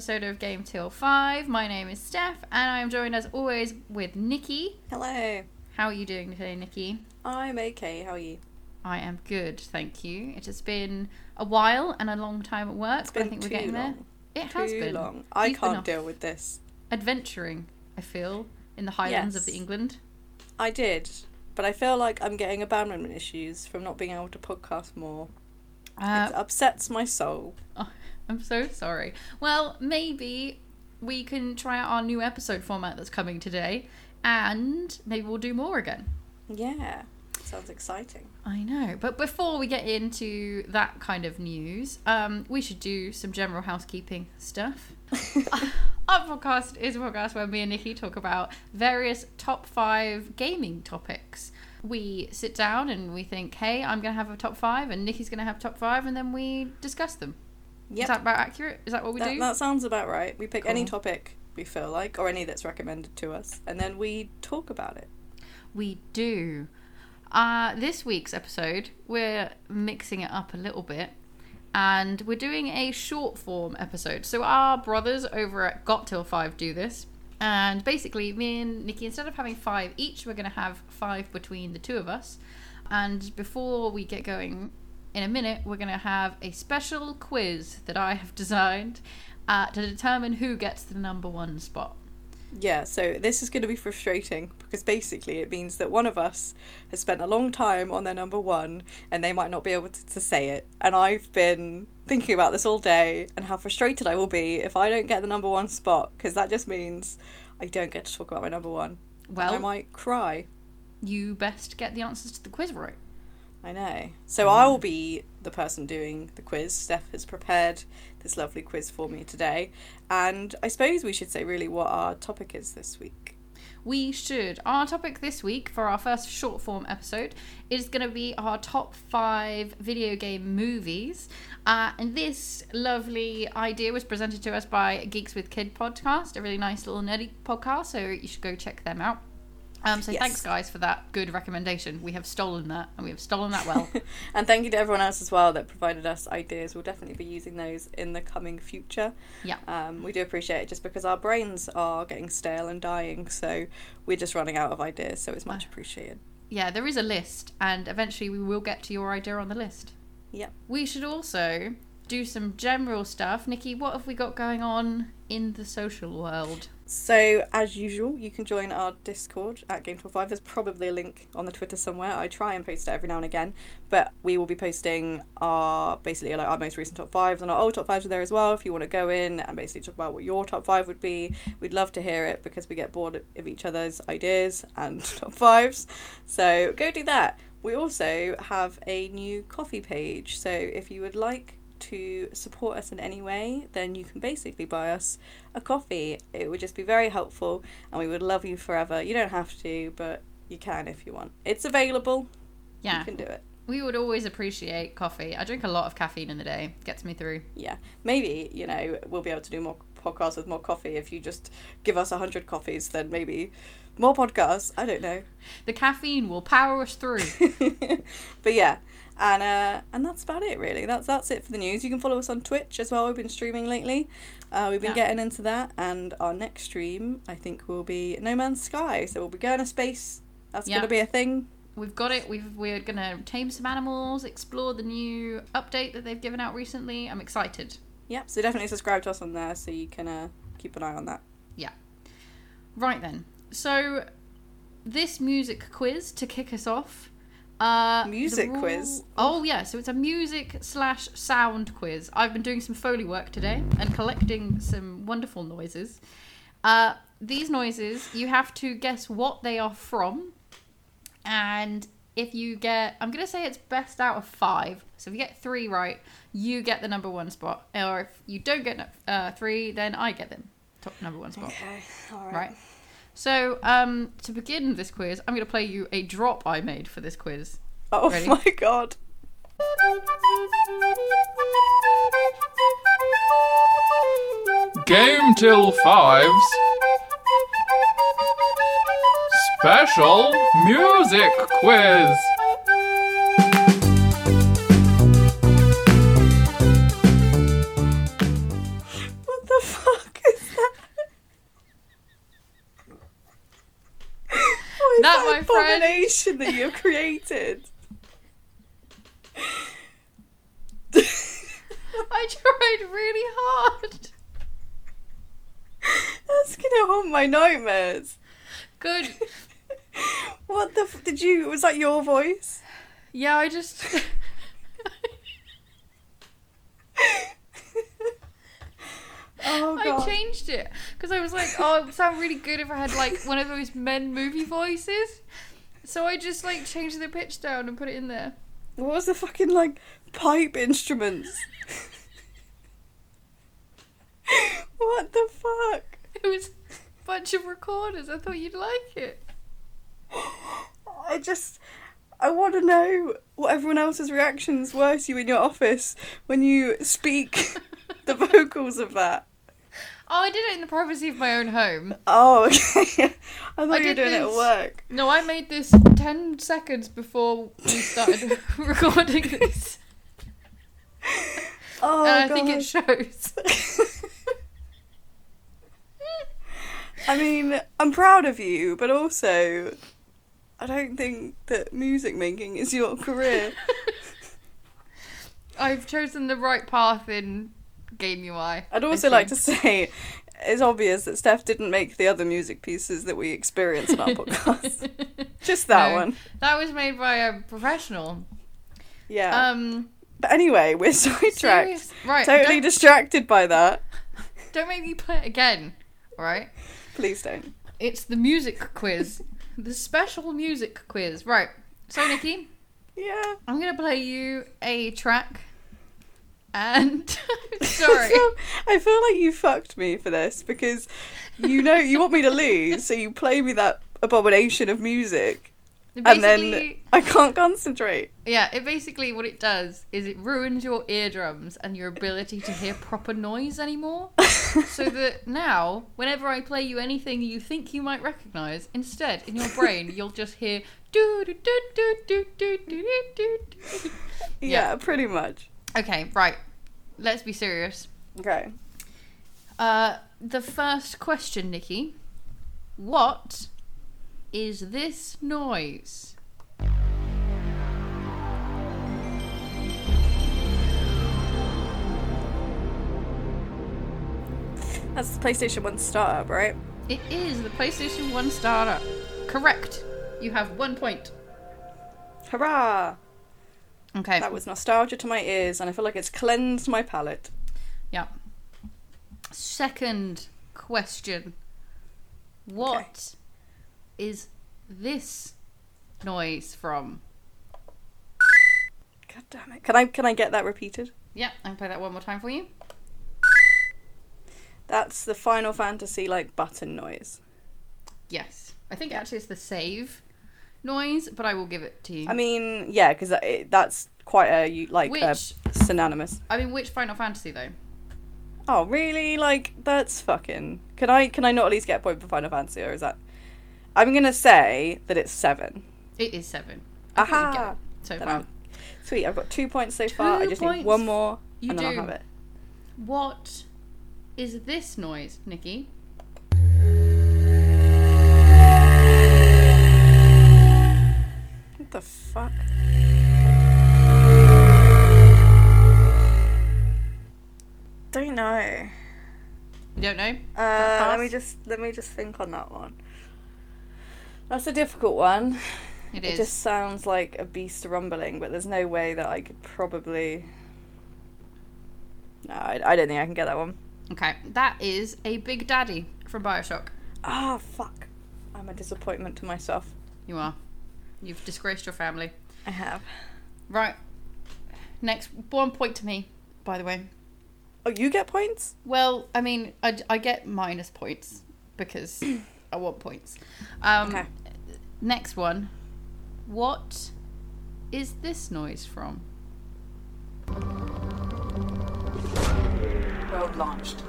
episode of Game Till 5. My name is Steph, and I am joined as always with Nikki. Hello. How are you doing today, Nikki? I'm okay. How are you? I am good, thank you. It has been a while and a long time at work, It's but I think we're getting there. long. It has Too been. long. I You've been can't deal with this. Adventuring, I feel, in the highlands of. England. I did, but I feel like I'm getting abandonment issues from not being able to podcast more. Uh, it upsets my soul. I'm so sorry. Well, maybe we can try out our new episode format that's coming today, and maybe we'll do more again. Yeah, sounds exciting. I know. But before we get into that kind of news, um, we should do some general housekeeping stuff. Our podcast is a podcast where me and Nikki talk about various top five gaming topics. We sit down and we think, hey, I'm going to have a top five, and Nikki's going to have top five, and then we discuss them. Is that about accurate? Is that what we that, do? that sounds about right. We pick any topic we feel like, or any that's recommended to us, and then we talk about it. We do. Uh, this week's episode, we're mixing it up a little bit. And we're doing a short form episode. So our brothers over at Got Till 5 do this. And basically, me and Nikki, instead of having five each, we're going to have five between the two of us. And before we get going in a minute, we're going to have a special quiz that I have designed uh, to determine who gets the number one spot. Yeah, so this is going to be frustrating because basically it means that one of us has spent a long time on their number one and they might not be able to, to say it. And I've been thinking about this all day and how frustrated I will be if I don't get the number one spot because that just means I don't get to talk about my number one. And I might cry. you best get the answers to the quiz right. I know. So I will be the person doing the quiz. Steph has prepared this lovely quiz for me today. And I suppose we should say really what our topic is this week. We should. Our topic this week for our first short form episode is going to be our top five video game movies. Uh, and this lovely idea was presented to us by Geeks with Kid podcast, a really nice little nerdy podcast. So you should go check them out. Um, so Yes. thanks, guys, for that good recommendation. We have stolen that, and we have stolen that well. and thank you to everyone else as well that provided us ideas. We'll definitely be using those in the coming future. Yeah. Um, we do appreciate it just because our brains are getting stale and dying, so we're just running out of ideas, so it's much appreciated. yeah, there is a list, and eventually we will get to your idea on the list. Yeah. We should also do some general stuff. Nikki, what have we got going on in the social world? So, as usual, you can join our Discord at Game5. There's probably a link on the Twitter somewhere. I try and post it every now and again, but we will be posting our basically like our most recent top fives and our old top fives are there as well. If you want to go in and basically talk about what your top five would be, we'd love to hear it because we get bored of each other's ideas and top fives. So, go do that. We also have a new coffee page. So, if you would like to support us in any way, then you can basically buy us a coffee. It would just be very helpful and we would love you forever. You don't have to, but you can if you want. It's available. Yeah, You can do it. we would always appreciate coffee. I drink a lot of caffeine in the day. Gets me through. Yeah. Maybe, you know, we'll be able to do more podcasts with more coffee if you just give us a hundred coffees, then maybe more podcasts. I don't know. The caffeine will power us through. but yeah. And uh, and that's about it really. That's that's it for the news. You can follow us on Twitch as well. We've been streaming lately. Uh, we've been Yeah. getting into that, and our next stream I think will be No Man's Sky. So we'll be going to space. That's Yeah. gonna be a thing. We've got it. We've, we're gonna tame some animals, explore the new update that they've given out recently. I'm excited. Yeah. So definitely subscribe to us on there so you can uh, keep an eye on that. Yeah. Right then. So, this music quiz to kick us off. Uh, Music rule- quiz? Oh yeah, so it's a music slash sound quiz. I've been doing some foley work today and collecting some wonderful noises. Uh, these noises, you have to guess what they are from, and if you get, I'm gonna say it's best out of five. So if you get three right, you get the number one spot, or if you don't get uh, three, then I get them top number one spot. Okay. All Right. So, um, to begin this quiz, I'm going to play you a drop I made for this quiz. Oh Ready? my god. Game Till Fives Special Music Quiz. My friend. abomination that you've created. I tried really hard. That's gonna haunt my nightmares. Good. What the? F- did you? Was that your voice? Yeah, I just. Oh I changed it because I was like, oh, it would sound really good if I had like one of those men movie voices. So I just like changed the pitch down and put it in there. What was the fucking like pipe instruments? what the fuck? It was a bunch of recorders. I thought you'd like it. I just I want to know what everyone else's reactions were to you in your office when you speak the vocals of that. Oh, I did it in the privacy of my own home. Oh, okay. I thought I you were did doing it at work. No, I made this 10 seconds before we started recording this. Oh, and I think it shows. I mean, I'm proud of you, but also, I don't think that music making is your career. I've chosen the right path in Game UI. I'd also like to say it's obvious that Steph didn't make the other music pieces that we experience in our podcast. Just that No, one. That was made by a professional. Yeah. Um, but anyway, we're sidetracked. serious- Right. Totally distracted by that. don't make me play it again. Alright? Please don't. It's the music quiz. the special music quiz. Right. So, Nikki, Yeah. I'm going to play you a track. And. sorry. I feel, I feel like you fucked me for this because you know you want me to lose, so you play me that abomination of music, and then I can't concentrate. Yeah, it basically what it does is it ruins your eardrums and your ability to hear proper noise anymore. so that now, whenever I play you anything you think you might recognize, instead in your brain you'll just hear do do do do do do do do. yeah, pretty much. Okay, right. Let's be serious. Okay. Uh, the first question, Nikki. What is this noise? That's the PlayStation 1 startup, right? It is the PlayStation 1 starter. Correct. You have one point. Hurrah! Okay. That was nostalgia to my ears, and I feel like it's cleansed my palate. Yeah. Second question. What is this noise from? God damn it! Can I can I get that repeated? Yeah, I can play that one more time for you. That's the Final Fantasy like button noise. Yes. I think actually it's the save noise, but I will give it to you. I mean, yeah, because that's quite a you- like a which synonymous. I mean which Final Fantasy though? Oh, really? Like that's fucking. Can I can I not at least get a point for Final Fantasy, or is that? I'm gonna say that it's seven. It is 7. I Aha! it so Then far. I'm- Sweet, I've got two points so far. I Two just need one more, You and then do. I'll have it. What is this noise, Nikki? What the fuck? Don't know. You don't know? Uh, let me just let me just think on that one. That's a difficult one. It is. It just sounds like a beast rumbling, but there's no way that I could probably. No, I, I don't think I can get that one. Okay, that is a Big Daddy from Bioshock. Ah, fuck. I'm a disappointment to myself. You are. You've disgraced your family. I have. Right. Next, one point to me, by the way. Oh, you get points? Well, I mean, I, I get minus points because I want points. Um, Okay. Next one. What is this noise from? World launched.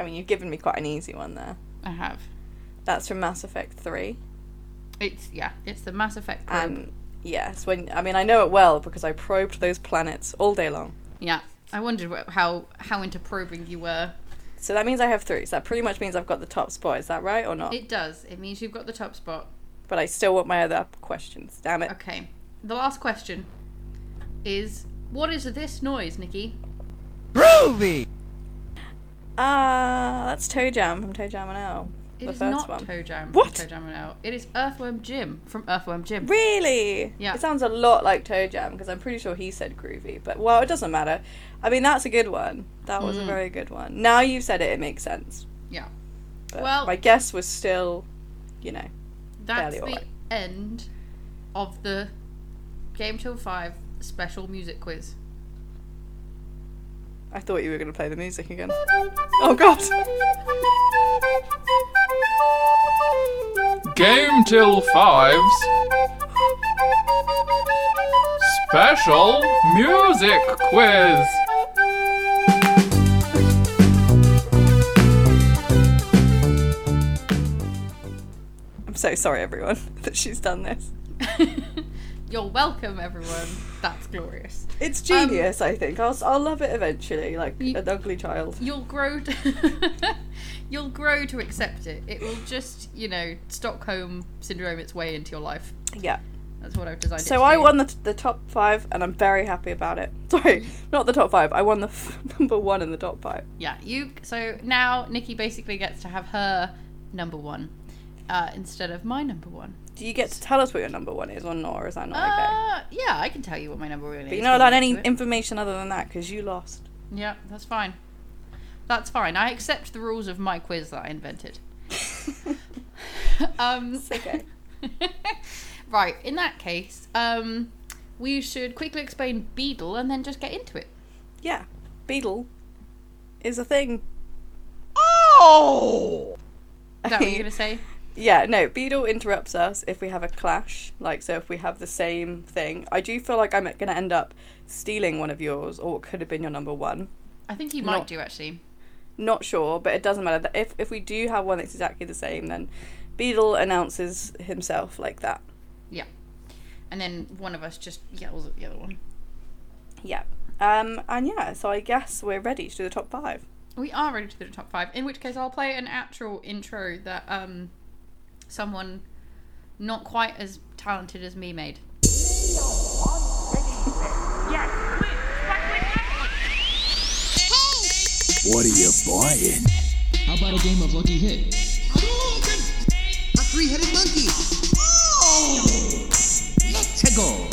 I mean, you've given me quite an easy one there. I have. That's from Mass Effect 3. It's yeah, it's the Mass Effect probe. And yes, when I mean I know it well because I probed those planets all day long. yeah, I wondered wh- how how into probing you were. So that means I have three. So that pretty much means I've got the top spot. Is that right or not? It does. It means you've got the top spot. but I still want my other questions. Damn it. Okay. The last question is what is this noise, Nikki? Groovy! Ah, that's ToeJam from ToeJam and Earl. It is not one. ToeJam. What? ToeJam and Earl. It is Earthworm Jim from Earthworm Jim. Really? Yeah. It sounds a lot like ToeJam because I'm pretty sure he said groovy. But well, it doesn't matter. I mean, that's a good one. That was a Mm. very good one. Now you've said it, it makes sense. Yeah. But Well- my guess was still, you know. That's the alright. end of the Game Till 5 special music quiz. I thought you were going to play the music again. Oh God. Game Till Fives. Special Music Quiz. I'm so sorry, everyone, that she's done this. You're welcome, everyone. That's glorious. It's um, genius, I think. I'll, I'll love it eventually, like You- an ugly child. You'll grow. To you'll grow to accept it. It will just, you know, Stockholm syndrome its way into your life. Yeah. That's what I've designed. So I won the, the top five, and I'm very happy about it. Sorry, mm. not the top five. I won the f- number one in the top five. Yeah, you. So now Nikki basically gets to have her number one uh, instead of my number one. Do you get to tell us what your number one is or not, or is that not okay? Uh, yeah, I can tell you what my number one is. But you're not allowed any to information other than that because you lost. Yeah, that's fine. That's fine. I accept the rules of my quiz that I invented. um, okay. right. In that case, um, we should quickly explain Beadle and then just get into it. Yeah, Beetle is a thing. Oh! Is that what you're gonna say? Yeah, no, Beetle interrupts us if we have a clash. Like, so if we have the same thing. I do feel like I'm going to end up stealing one of yours, or it could have been your number one. I think you might Not- do actually. Not sure, but it doesn't matter. If if we do have one that's exactly the same, then Beetle announces himself like that. Yeah. And then one of us just yells at the other one. Yeah. Um, and yeah, so I guess we're ready to do the top five. We are ready to do the top five. In which case, I'll play an actual intro that um, someone not quite as talented as me made. What are you buying? How about a game of Lucky Hit? A three-headed monkey! Oh! Let's go!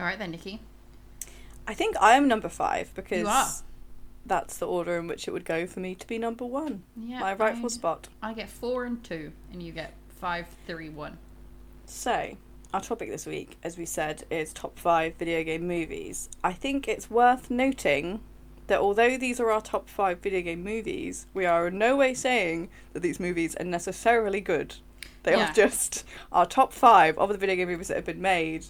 All right then, Nikki. I think I am number five because that's the order in which it would go for me to be number one. Yeah, My rightful I- spot. I get four and two, and you get five, three, one. So, our topic this week, as we said, is top five video game movies. I think it's worth noting that although these are our top five video game movies, we are in no way saying that these movies are necessarily good. They Yeah. are just our top five of the video game movies that have been made,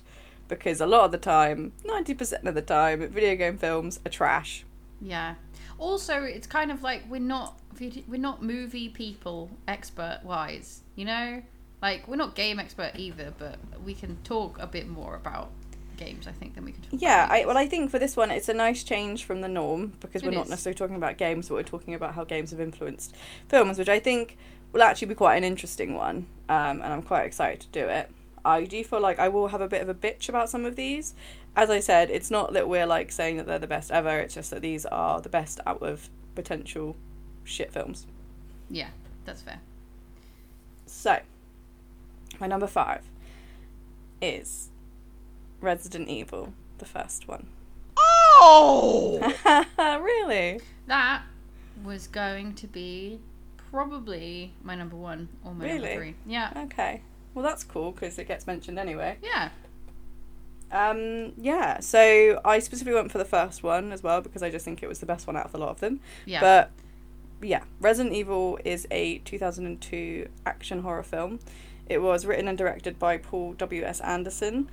because a lot of the time, 90% of the time, video game films are trash. Yeah. Also, it's kind of like we're not we're not movie people expert wise, you know. Like we're not game expert either, but we can talk a bit more about games. I think than we can. Talk Yeah, about I, well, I think for this one, it's a nice change from the norm because It we're not necessarily talking about games, but we're talking about how games have influenced films, which I think will actually be quite an interesting one. Um, and I'm quite excited to do it. I do feel like I will have a bit of a bitch about some of these. As I said, it's not that we're like saying that they're the best ever. It's just that these are the best out of potential shit films. yeah, that's fair. So, my number five is Resident Evil, the first one. Oh! really? That was going to be probably my number one or my Really? number three. Yeah, Okay. Well, that's cool because it gets mentioned anyway. yeah, Um, yeah. So I specifically went for the first one as well because I just think it was the best one out of a lot of them. yeah. But yeah, Resident Evil is a 2002 action horror film. It was written and directed by Paul W. S. Anderson.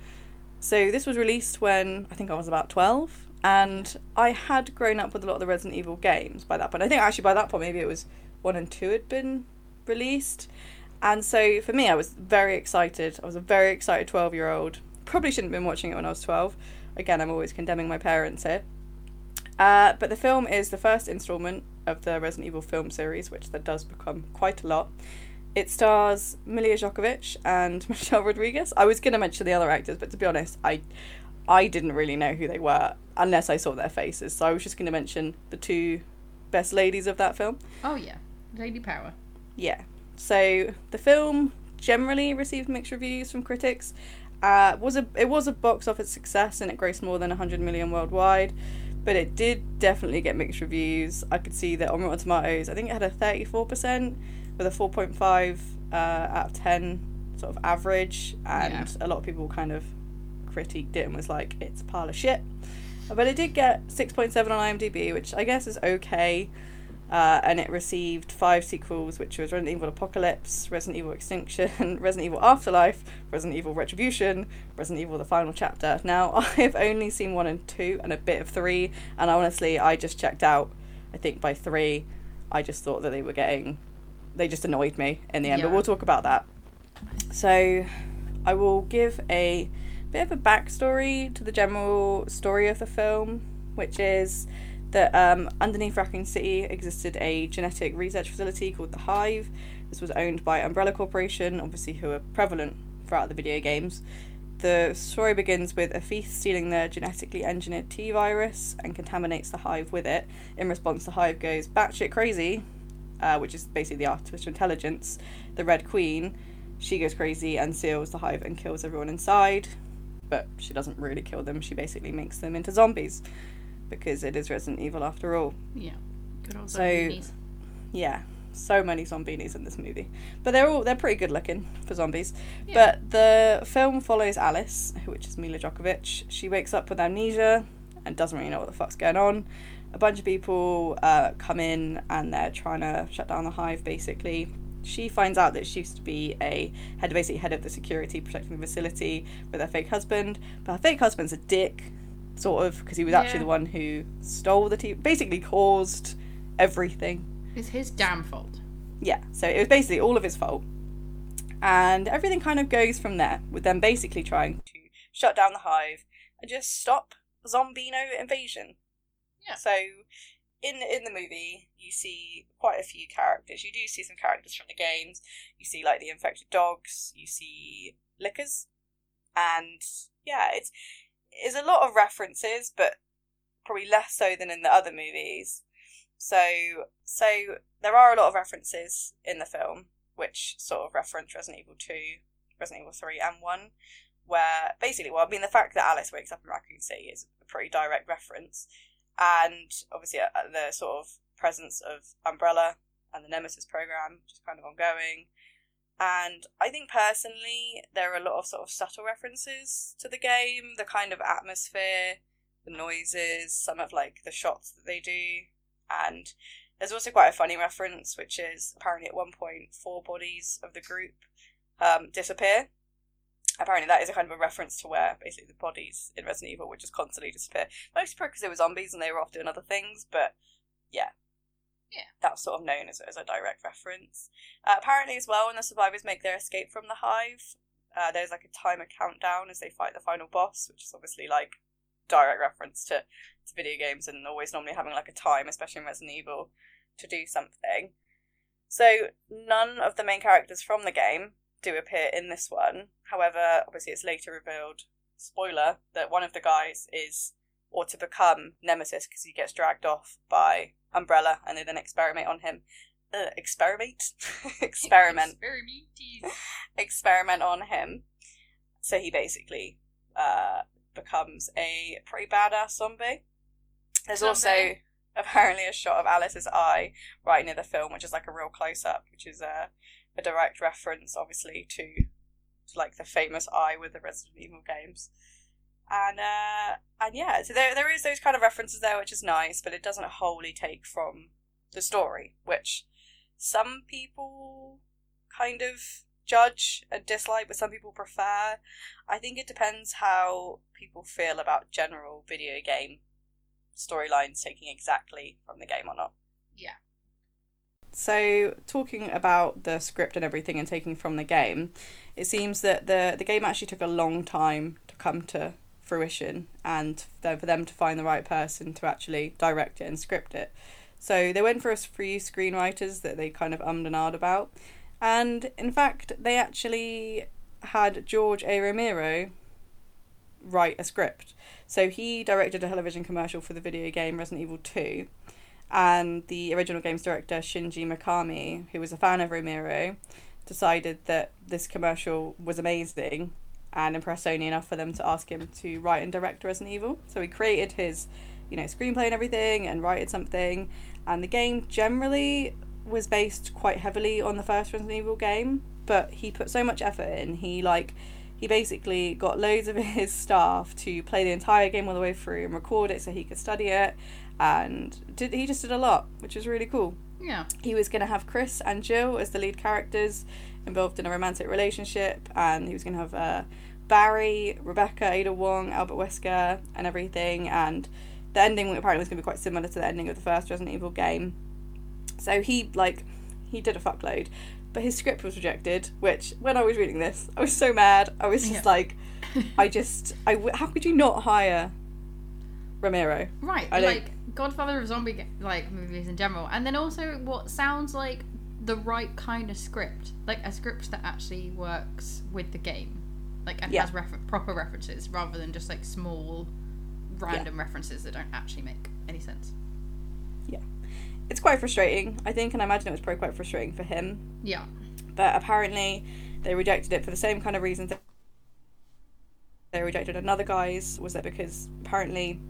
So this was released when I think I was about 12, and I had grown up with a lot of the Resident Evil games by that point. I think actually by that point maybe it was one and two had been released, And so for me, I was very excited. I was a very excited 12 year old. Probably shouldn't have been watching it when I was 12. Again, I'm always condemning my parents here. Uh, but the film is the first installment of the Resident Evil film series, which there does become quite a lot. It stars Milla Jovovich and Michelle Rodriguez. I was going to mention the other actors, but to be honest, I I didn't really know who they were unless I saw their faces. So I was just going to mention the two best ladies of that film. Oh yeah, Lady Power. Yeah. So the film generally received mixed reviews from critics. Uh, was a it was a box office success and it grossed more than 100 million worldwide, but it did definitely get mixed reviews. I could see that on Rotten Tomatoes, I think it had a 34% with a 4.5 uh, out of 10 sort of average, and Yeah. a lot of people kind of critiqued it and was like, it's a pile of shit. But it did get 6.7 on IMDb, which I guess is okay. Uh, and it received five sequels, which was Resident Evil Apocalypse, Resident Evil Extinction, Resident Evil Afterlife, Resident Evil Retribution, Resident Evil The Final Chapter. Now, I've only seen one and two and a bit of three, and honestly, I just checked out, I think, by three. I just thought that they were getting. They just annoyed me in the end, but we'll talk about that. So, I will give a bit of a backstory to the general story of the film, which is that um, underneath Raccoon City existed a genetic research facility called the Hive. This was owned by Umbrella Corporation, obviously, who are prevalent throughout the video games. The story begins with a thief stealing the genetically engineered T virus and contaminates the Hive with it. In response, the Hive goes batshit crazy, uh, which is basically the artificial intelligence. The Red Queen, she goes crazy and seals the Hive and kills everyone inside. But she doesn't really kill them, she basically makes them into zombies because it is Resident Evil after all. Yeah. Good old So- zombies. Yeah, so many zombies in this movie, but they're all they're pretty good looking for zombies. Yeah. But the film follows Alice, which is Milla Jovovich. She wakes up with amnesia and doesn't really know what the fuck's going on. A bunch of people uh, come in and they're trying to shut down the hive. Basically, she finds out that she used to be a head, basically head of the security protecting the facility with her fake husband, but her fake husband's a dick, sort of, because he was actually Yeah. the one who stole the tea, basically caused everything. It's his damn fault. Yeah, so it was basically all of his fault. And everything kind of goes from there, with them basically trying to shut down the hive and just stop Zombino invasion. Yeah. So in in the movie you see quite a few characters. You do see some characters from the games. You see like the infected dogs, you see lickers. And yeah, it's it's a lot of references, but probably less so than in the other movies. So so there are a lot of references in the film, which sort of reference Resident Evil 2, Resident Evil 3, and 1, where basically, well, I mean, the fact that Alice wakes up in Raccoon City is a pretty direct reference. And obviously, uh, the sort of presence of Umbrella and the Nemesis program, which is kind of ongoing. And I think personally, there are a lot of sort of subtle references to the game, the kind of atmosphere, the noises, some of like the shots that they do. And there's also quite a funny reference, which is apparently at one point four bodies of the group um, disappear. Apparently, that is a kind of a reference to where basically the bodies in Resident Evil would just constantly disappear. Mostly because they were zombies and they were off doing other things, but yeah. Yeah. That's sort of known as, as a direct reference. Uh, apparently, as well, when the survivors make their escape from the hive, uh, there's like a timer countdown as they fight the final boss, which is obviously like direct reference to, to video games and always normally having like a time, especially in Resident Evil, to do something. So none of the main characters from the game do appear in this one. However, obviously it's later revealed, spoiler, that one of the guys is or to become Nemesis because he gets dragged off by Umbrella and they then experiment on him. Uh, experiment? experiment experiment on him. So he basically uh, becomes a pretty badass zombie. There's also apparently a shot of Alice's eye right near the film, which is like a real close up, which is a, a direct reference, obviously, to, to like the famous eye with the Resident Evil games. And uh, and yeah, so there there is those kind of references there, which is nice, but it doesn't wholly take from the story, which some people kind of judge and dislike, but some people prefer. I think it depends how people feel about general video game storylines taking exactly from the game or not. Yeah. So, talking about the script and everything and taking from the game, it seems that the the game actually took a long time to come to fruition and then for them to find the right person to actually direct it and script it. So they went for a few screenwriters that they kind of ummed and ahed about. And in fact, they actually had George A. Romero write a script. So he directed a television commercial for the video game Resident Evil 2. And the original game's director, Shinji Mikami, who was a fan of Romero, decided that this commercial was amazing and impressed Sony enough for them to ask him to write and direct Resident Evil. So he created his, you know, screenplay and everything and wrote something. And the game generally was based quite heavily on the first Resident Evil game, but he put so much effort in. He like he basically got loads of his staff to play the entire game all the way through and record it so he could study it and did he just did a lot, which was really cool. Yeah. He was going to have Chris and Jill as the lead characters involved in a romantic relationship, and he was going to have uh, Barry, Rebecca, Ada Wong, Albert Wesker, and everything. And the ending apparently was going to be quite similar to the ending of the first Resident Evil game. So he like he did a fuckload, but his script was rejected. Which when I was reading this, I was so mad. I was just Yeah. like, I just I w- how could you not hire Romero? Right, like Godfather of zombie like movies in general, and then also what sounds like the right kind of script, like a script that actually works with the game, like and Yeah. has refer- proper references rather than just like small, random references that don't actually make any sense. Yeah. It's quite frustrating, I think, and I imagine it was probably quite frustrating for him. Yeah, but apparently they rejected it for the same kind of reasons that they rejected another guy's was that because apparently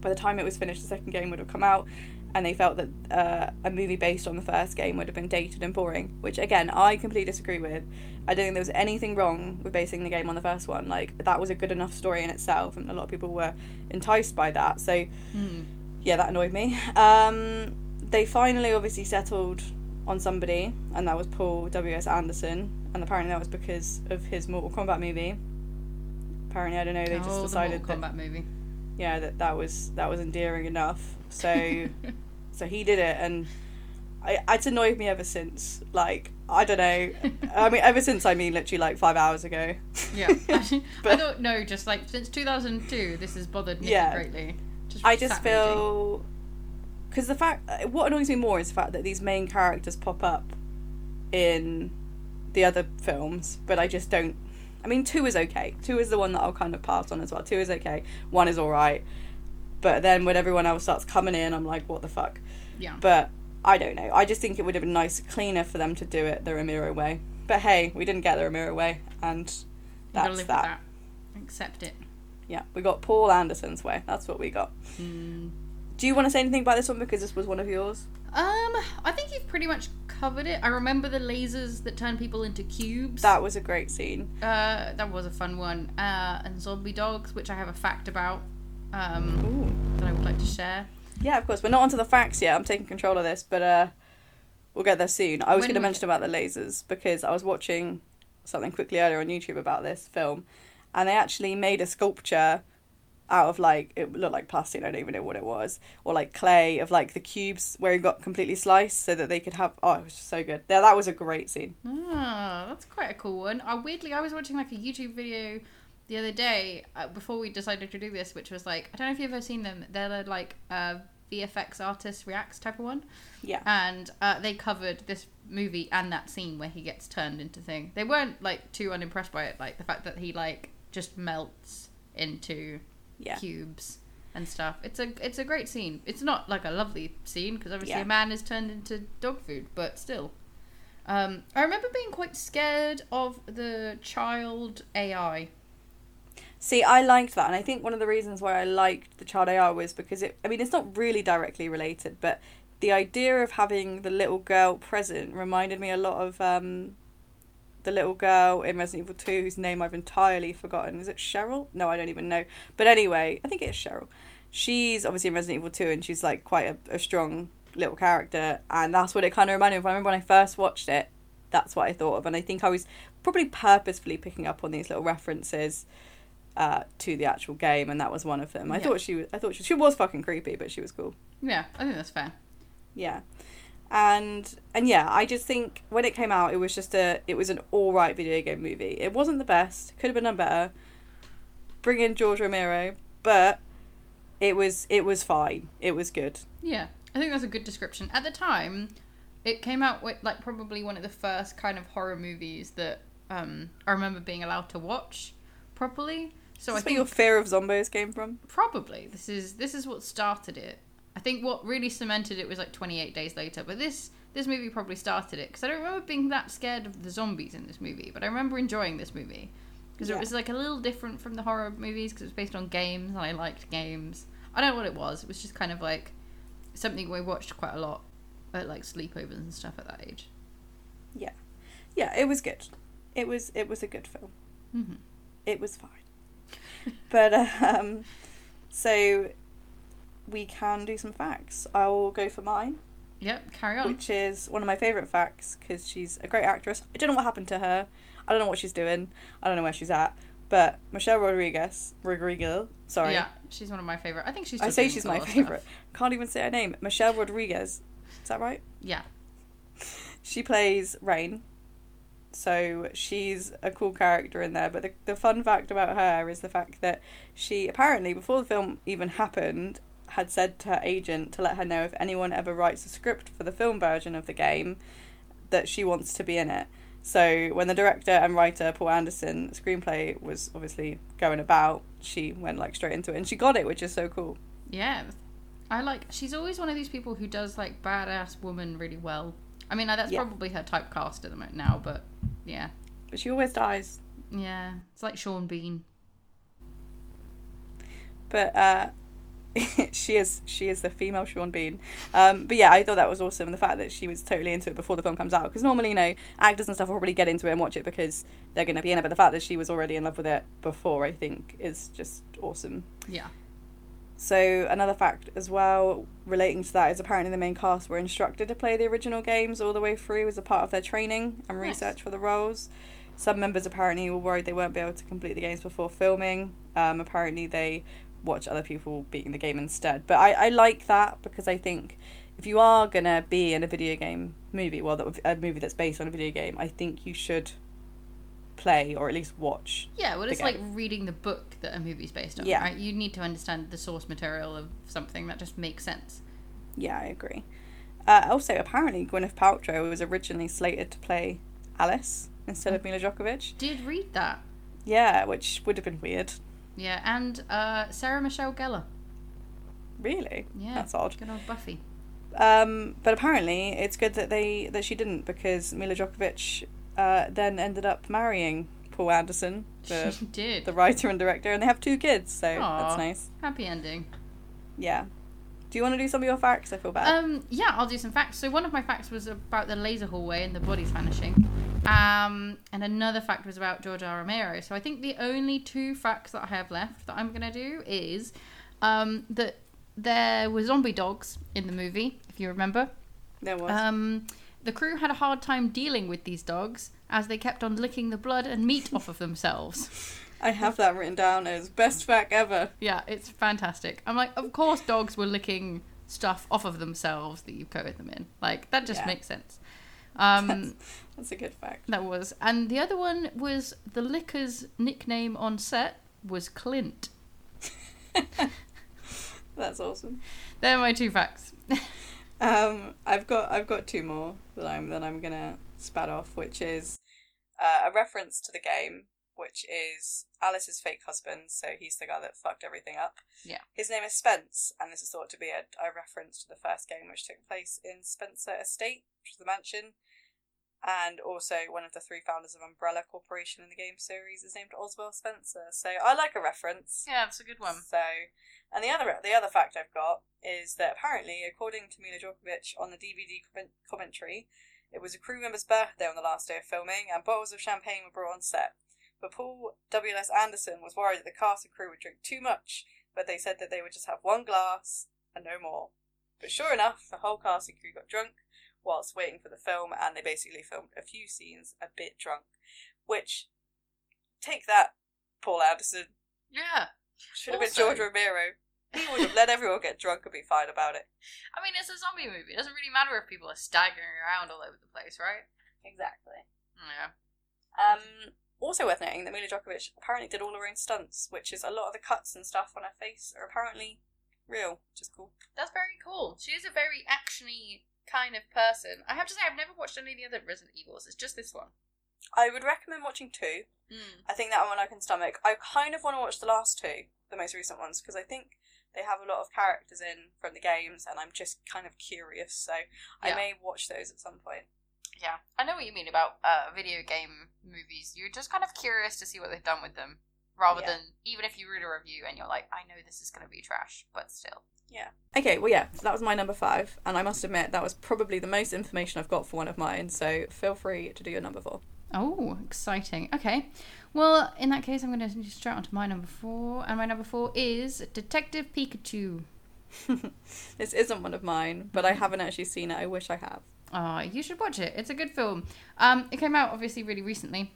by the time it was finished the second game would have come out and they felt that uh, a movie based on the first game would have been dated and boring which again i completely disagree with i don't think there was anything wrong with basing the game on the first one like that was a good enough story in itself and a lot of people were enticed by that so yeah that annoyed me um, they finally obviously settled on somebody, and that was Paul W.S. Anderson, and apparently that was because of his Mortal Kombat movie. Apparently, I don't know. They just oh, decided the that Mortal Kombat movie. yeah, that that was that was endearing enough. So, so he did it, and I, it's annoyed me ever since. Like I don't know. I mean, ever since I mean literally like five hours ago. Yeah, I don't know. Just like since 2002, this has bothered me Yeah. greatly. Just I just feel because the fact uh, what annoys me more is the fact that these main characters pop up in the other films, but I just don't. I mean, two is okay. Two is the one that I'll kind of pass on as well. Two is okay. One is all right, but then when everyone else starts coming in, I'm like, what the fuck? yeah. But I don't know. I just think it would have been nice, cleaner for them to do it the Romero way. But hey, we didn't get the Romero way, and that's that. that. Accept it. Yeah, we got Paul Anderson's way. That's what we got. Do you want to say anything about this one because this was one of yours? Um, I think you've pretty much covered it. I remember the lasers that turn people into cubes. That was a great scene. uh, that was a fun one. Uh, and zombie dogs, which I have a fact about. Um, that I would like to share. Yeah, of course. We're not onto the facts yet. I'm taking control of this, but uh, we'll get there soon. I was going to mention about the lasers because I was watching something quickly earlier on YouTube about this film, and they actually made a sculpture out of like it looked like plastic. I don't even know what it was, or like clay of like the cubes where it got completely sliced so that they could have. Oh, it was so good. Yeah, that was a great scene. Ah, that's quite a cool one. Uh, weirdly, I was watching like a YouTube video the other day uh, before we decided to do this, which was like I don't know if you've ever seen them. They're the, like uh, VFX artist reacts type of one, Yeah. and uh, they covered this movie and that scene where he gets turned into thing. They weren't like too unimpressed by it, like the fact that he like just melts into Yeah. cubes and stuff. It's a it's a great scene. It's not like a lovely scene because obviously Yeah. a man is turned into dog food, but still. Um, I remember being quite scared of the child AI. See, I liked that, and I think one of the reasons why I liked the child AR was because it. I mean, it's not really directly related, but the idea of having the little girl present reminded me a lot of um, the little girl in Resident Evil Two, whose name I've entirely forgotten. Is it Cheryl? No, I don't even know. But anyway, I think it is Cheryl. She's obviously in Resident Evil Two, and she's like quite a, a strong little character, and that's what it kind of reminded me of. I remember when I first watched it, that's what I thought of, and I think I was probably purposefully picking up on these little references uh, to the actual game, and that was one of them. I Yeah. thought she was, I thought she, she was fucking creepy, but she was cool. Yeah, I think that's fair. Yeah. and and yeah, I just think when it came out, it was just a it was an all right video game movie. It wasn't the best, could have been done better. Bring in George Romero, but it was it was fine. It was good. Yeah, I think that's a good description. At the time, it came out with like probably one of the first kind of horror movies that um, I remember being allowed to watch properly. So That's I where think your fear of zombies came from. probably this is this is what started it. I think what really cemented it was like 28 days later, but this this movie probably started it because I don't remember being that scared of the zombies in this movie, but I remember enjoying this movie because Yeah. it was like a little different from the horror movies because it was based on games and I liked games. I don't know what it was. It was just kind of like something we watched quite a lot at like sleepovers and stuff at that age. Yeah, yeah, it was good. It was it was a good film. Mhm. It was fine. but um, so we can do some facts. I will go for mine, Yep, carry on. which is one of my favorite facts because she's a great actress. I don't know what happened to her. I don't know what she's doing. I don't know where she's at. But Michelle Rodriguez, Rodriguez, sorry, Yeah, she's one of my favorite. I think she's. I say she's my favorite. stuff. Can't even say her name. Michelle Rodriguez. Is that right? Yeah, She plays Rain. So she's a cool character in there. But the, the fun fact about her is the fact that she apparently, before the film even happened, had said to her agent to let her know if anyone ever writes a script for the film version of the game that she wants to be in it. So when the director and writer Paul Anderson screenplay was obviously going about, she went like straight into it and she got it, which is so cool. yeah. I like. She's always one of these people who does like badass woman really well. I mean, that's Yeah. probably her typecast at the moment now, but yeah, But she always dies. yeah. It's like Sean Bean. but uh she is she is the female Sean Bean. Um, but yeah, I thought that was awesome. The fact that she was totally into it before the film comes out, because normally you know actors and stuff will probably get into it and watch it because they're going to be in it. But the fact that she was already in love with it before, I think, is just awesome. Yeah. So another fact as well relating to that is apparently the main cast were instructed to play the original games all the way through as a part of their training and Nice. research for the roles. Some members apparently were worried they won't be able to complete the games before filming. Um, apparently they watch other people beating the game instead. But I, I like that because I think if you are gonna be in a video game movie, well, that a movie that's based on a video game, I think you should play or at least watch. Yeah, well, it's like reading the book that a movie's based on, Yeah. right? You need to understand the source material of something that just makes sense. Yeah, I agree. Uh, also, apparently Gwyneth Paltrow was originally slated to play Alice instead of Milla Jovovich. Did read that. Yeah, which would have been weird. Yeah, and uh, Sarah Michelle Gellar. Really? Yeah, That's odd. Good old Buffy. Um, but apparently, it's good that they that she didn't because Milla Jovovich uh, then ended up marrying Paul Anderson, the she did. the writer and director, and they have two kids. So that's nice. Happy ending. Yeah. Do you want to do some of your facts? I feel bad. Um, yeah, I'll do some facts. So one of my facts was about the laser hallway and the bodies vanishing. Um, and another fact was about George R. Romero. So I think the only two facts that I have left that I'm gonna do is um, that there were zombie dogs in the movie, if you remember. there was. Um, the crew had a hard time dealing with these dogs as they kept on licking the blood and meat off of themselves. I have that written down as best fact ever. Yeah, it's fantastic. I'm like, of course, dogs were licking stuff off of themselves that you coated them in. Like that just Yeah. makes sense. Um, That's a good fact. that was, and the other one was the licker's nickname on set was Clint. That's awesome. They're my two facts. Um, I've got I've got two more that I'm that I'm gonna spat off, which is uh, a reference to the game, which is Alice's fake husband. So he's the guy that fucked everything up. Yeah. His name is Spence, and this is thought to be a, a reference to the first game, which took place in Spencer Estate, which is the mansion. And also, one of the three founders of Umbrella Corporation in the game series is named Oswald Spencer. So I like a reference. Yeah, it's a good one. So, and the other the other fact I've got is that apparently, according to Milla Jovovich on the DVD comment- commentary, it was a crew member's birthday on the last day of filming, and bottles of champagne were brought on set. But Paul W.S. Anderson was worried that the cast and crew would drink too much, but they said that they would just have one glass and no more. But sure enough, the whole cast and crew got drunk whilst waiting for the film, and they basically filmed a few scenes a bit drunk. Which, take that, Paul Anderson. Yeah. Should have been George Romero. He would have let everyone get drunk and be fine about it. I mean, it's a zombie movie. It doesn't really matter if people are staggering around all over the place, right? Exactly. Yeah. Um, also worth noting that Milla Jovovich apparently did all her own stunts, which is a lot of the cuts and stuff on her face are apparently real, which is cool. That's very cool. She is a very actiony kind of person. I have to say, I've never watched any of the other Resident Evils. It's just this one. I would recommend watching two. Mm. I think that one I can stomach. I kind of want to watch the last two, the most recent ones, because I think they have a lot of characters in from the games, and I'm just kind of curious. So I may watch those at some point. Yeah, I know what you mean about uh, video game movies. You're just kind of curious to see what they've done with them, rather Yeah. than even if you read a review and you're like, I know this is going to be trash, but still. Yeah. Okay, well, yeah, that was my number five, and I must admit that was probably the most information I've got for one of mine, so feel free to do your number four. Oh, exciting. Okay. Well, in that case, I'm going to just straight on to my number four. And my number four is Detective Pikachu. this isn't one of mine, but I haven't actually seen it. I wish I have. Oh, you should watch it. It's a good film. Um, it came out obviously really recently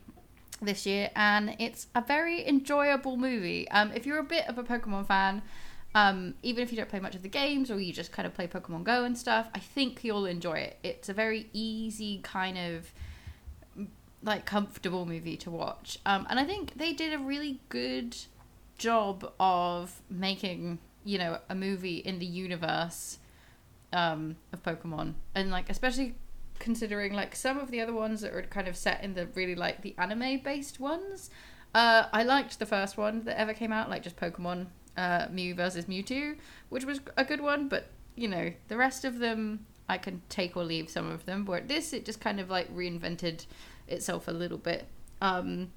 this year, and it's a very enjoyable movie. Um, if you're a bit of a Pokemon fan, um, even if you don't play much of the games or you just kind of play Pokemon Go and stuff, I think you'll enjoy it. It's a very easy kind of like comfortable movie to watch. Um, and I think they did a really good job of making, you know, a movie in the universe um, of Pokemon. And like especially considering like some of the other ones that are kind of set in the really like the anime based ones. Uh, I liked the first one that ever came out, like just Pokemon uh, Mew versus Mewtwo, which was a good one, but you know, the rest of them I can take or leave some of them. But this, it just kind of like reinvented itself a little bit. Um,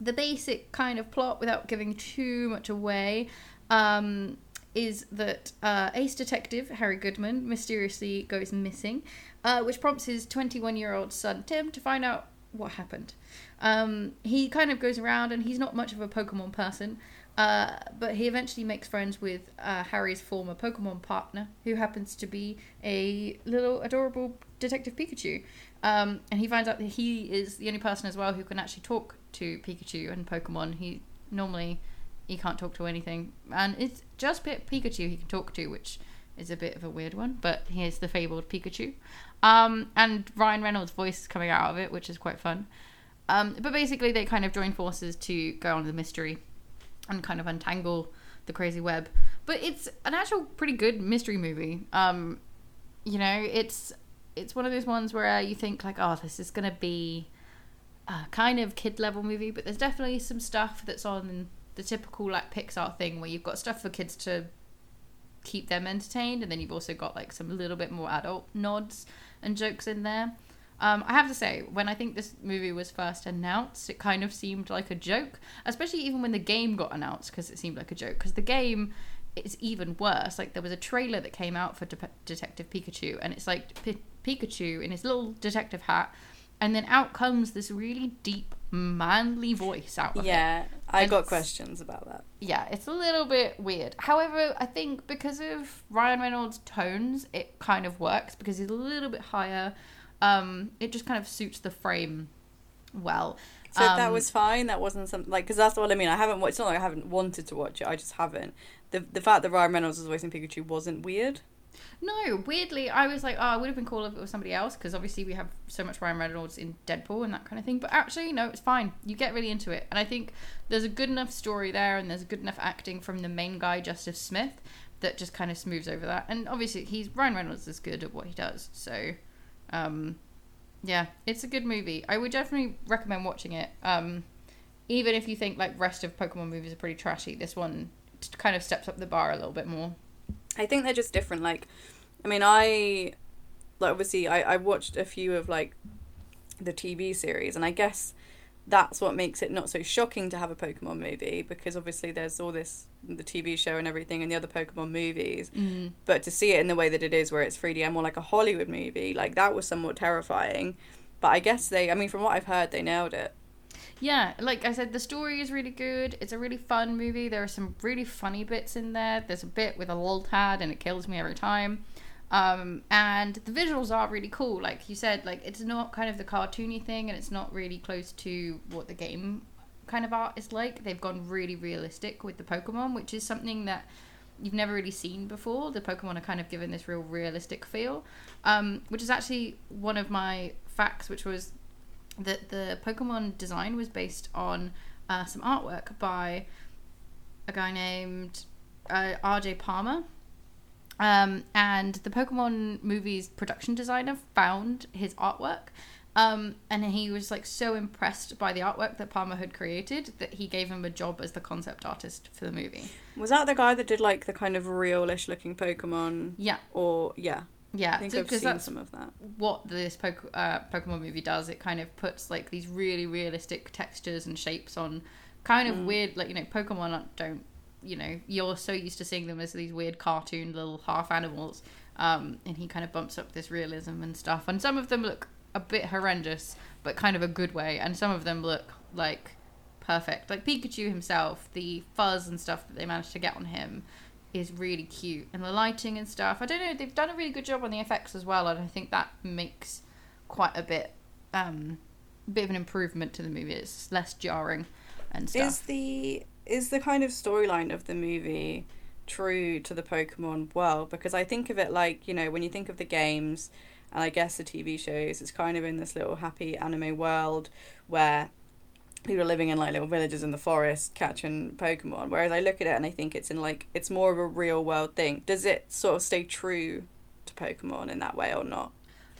the basic kind of plot, without giving too much away, um, is that uh, ace detective Harry Goodman mysteriously goes missing, uh, which prompts his 21 year old son Tim to find out what happened. Um, he kind of goes around and he's not much of a Pokemon person, uh, but he eventually makes friends with uh, Harry's former Pokemon partner, who happens to be a little adorable Detective Pikachu. Um, and he finds out that he is the only person as well who can actually talk to Pikachu and Pokemon. He normally he can't talk to anything, and it's just Pikachu he can talk to, which is a bit of a weird one. But he is the fabled Pikachu, um, and Ryan Reynolds' voice is coming out of it, which is quite fun. Um, but basically, they kind of join forces to go on the mystery and kind of untangle the crazy web. But it's an actual pretty good mystery movie. Um, you know, it's it's one of those ones where you think like, oh, this is gonna be a kind of kid level movie, but there's definitely some stuff that's on the typical like Pixar thing where you've got stuff for kids to keep them entertained, and then you've also got like some little bit more adult nods and jokes in there. Um, I have to say, when I think this movie was first announced, it kind of seemed like a joke, especially even when the game got announced, because it seemed like a joke. Because the game is even worse. Like there was a trailer that came out for De- Detective Pikachu, and it's like P- Pikachu in his little detective hat, and then out comes this really deep, manly voice out of it Yeah, I And got questions about that. yeah, it's a little bit weird. However, I think because of Ryan Reynolds' tones, it kind of works because he's a little bit higher. Um, it just kind of suits the frame well. So that Um, was fine. That wasn't something like because that's what I mean. I haven't watched. It's not like I haven't wanted to watch it. I just haven't. The the fact that Ryan Reynolds was voicing Pikachu wasn't weird. no. Weirdly, I was like, oh, it would have been cool if it was somebody else because obviously we have so much Ryan Reynolds in Deadpool and that kind of thing. But actually, no, it's fine. You get really into it, and I think there's a good enough story there, and there's good enough acting from the main guy, Justice Smith, that just kind of smooths over that. And obviously, he's Ryan Reynolds is good at what he does, so um, yeah, it's a good movie. I would definitely recommend watching it. Um, even if you think like rest of Pokemon movies are pretty trashy, this one kind of steps up the bar a little bit more. I think they're just different. Like, I mean, I like obviously I I watched a few of like the TV series, and I guess that's what makes it not so shocking to have a Pokemon movie because obviously there's all this the TV show and everything and the other Pokemon movies, Mm. but to see it in the way that it is, where it's 3D and more like a Hollywood movie, like that was somewhat terrifying. But I guess they, I mean, from what I've heard, they nailed it. Yeah, like I said, the story is really good. It's a really fun movie. There are some really funny bits in there. There's a bit with a Lotad, and it kills me every time. Um, and the visuals are really cool. Like you said, like it's not kind of the cartoony thing, and it's not really close to what the game kind of art is like. They've gone really realistic with the Pokemon, which is something that you've never really seen before. The Pokemon are kind of given this real realistic feel, um, which is actually one of my facts, which was that the Pokemon design was based on uh, some artwork by a guy named uh, R.J. Palmer. Um, and the Pokemon movie's production designer found his artwork. Um, and he was like so impressed by the artwork that Palmer had created that he gave him a job as the concept artist for the movie. Was that the guy that did like the kind of realish looking Pokemon? Yeah, Or yeah, yeah. I think so- I've seen some of that. what this Poke- uh, Pokemon movie does. It kind of puts like these really realistic textures and shapes on kind of weird, like you know, Pokemon don't, you know, you're so used to seeing them as these weird cartoon little half animals, um, and he kind of bumps up this realism and stuff. And some of them look a bit horrendous, but kind of a good way, and some of them look like perfect. Like Pikachu himself, the fuzz and stuff that they managed to get on him is really cute, and the lighting and stuff. I don't know, they've done a really good job on the effects as well, and I think that makes quite a bit, um, bit of an improvement to the movie. It's less jarring and stuff. Is the is the kind of storyline of the movie true to the Pokemon world? Because I think of it like you know when you think of the games, and I guess the TV shows, it's kind of in this little happy anime world where people are living in like little villages in the forest catching Pokemon. Whereas I look at it and I think it's in like it's more of a real world thing. Does it sort of stay true to Pokemon in that way or not?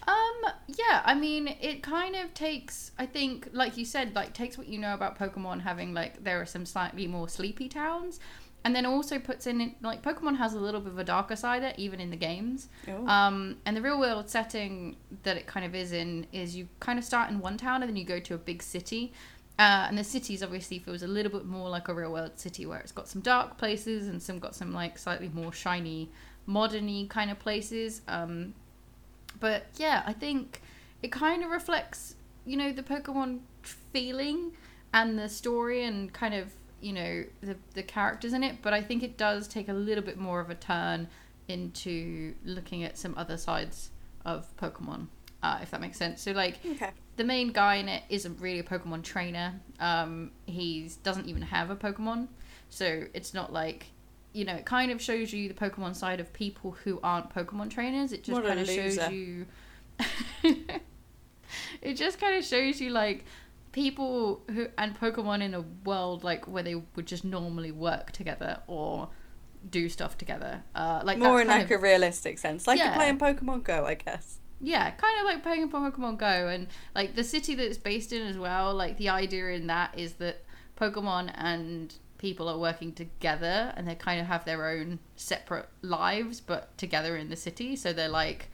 Um, yeah, I mean, it kind of takes, I think, like you said, like takes what you know about Pokemon having like there are some slightly more sleepy towns, and then also puts in like Pokemon has a little bit of a darker side even in the games. Oh. Um, and the real world setting that it kind of is in is you kind of start in one town and then you go to a big city. Uh, and the cities obviously feels a little bit more like a real world city where it's got some dark places and some got some like slightly more shiny, moderny kind of places. Um, but yeah, I think it kind of reflects, you know, the Pokemon feeling and the story and kind of, you know, the the characters in it. But I think it does take a little bit more of a turn into looking at some other sides of Pokemon, uh, if that makes sense. So like Okay. the main guy in it isn't really a Pokemon trainer. Um, he doesn't even have a Pokemon, so it's not like you know. It kind of shows you the Pokemon side of people who aren't Pokemon trainers. It just kind of shows you. it just kind of shows you like people who and Pokemon in a world like where they would just normally work together or do stuff together. Uh, like More in like of- a realistic sense, like Yeah. you're playing Pokemon Go, I guess. yeah, kind of like playing Pokemon Go, and like the city that it's based in as well. Like the idea in that is that Pokemon and people are working together, and they kind of have their own separate lives, but together in the city. So they're like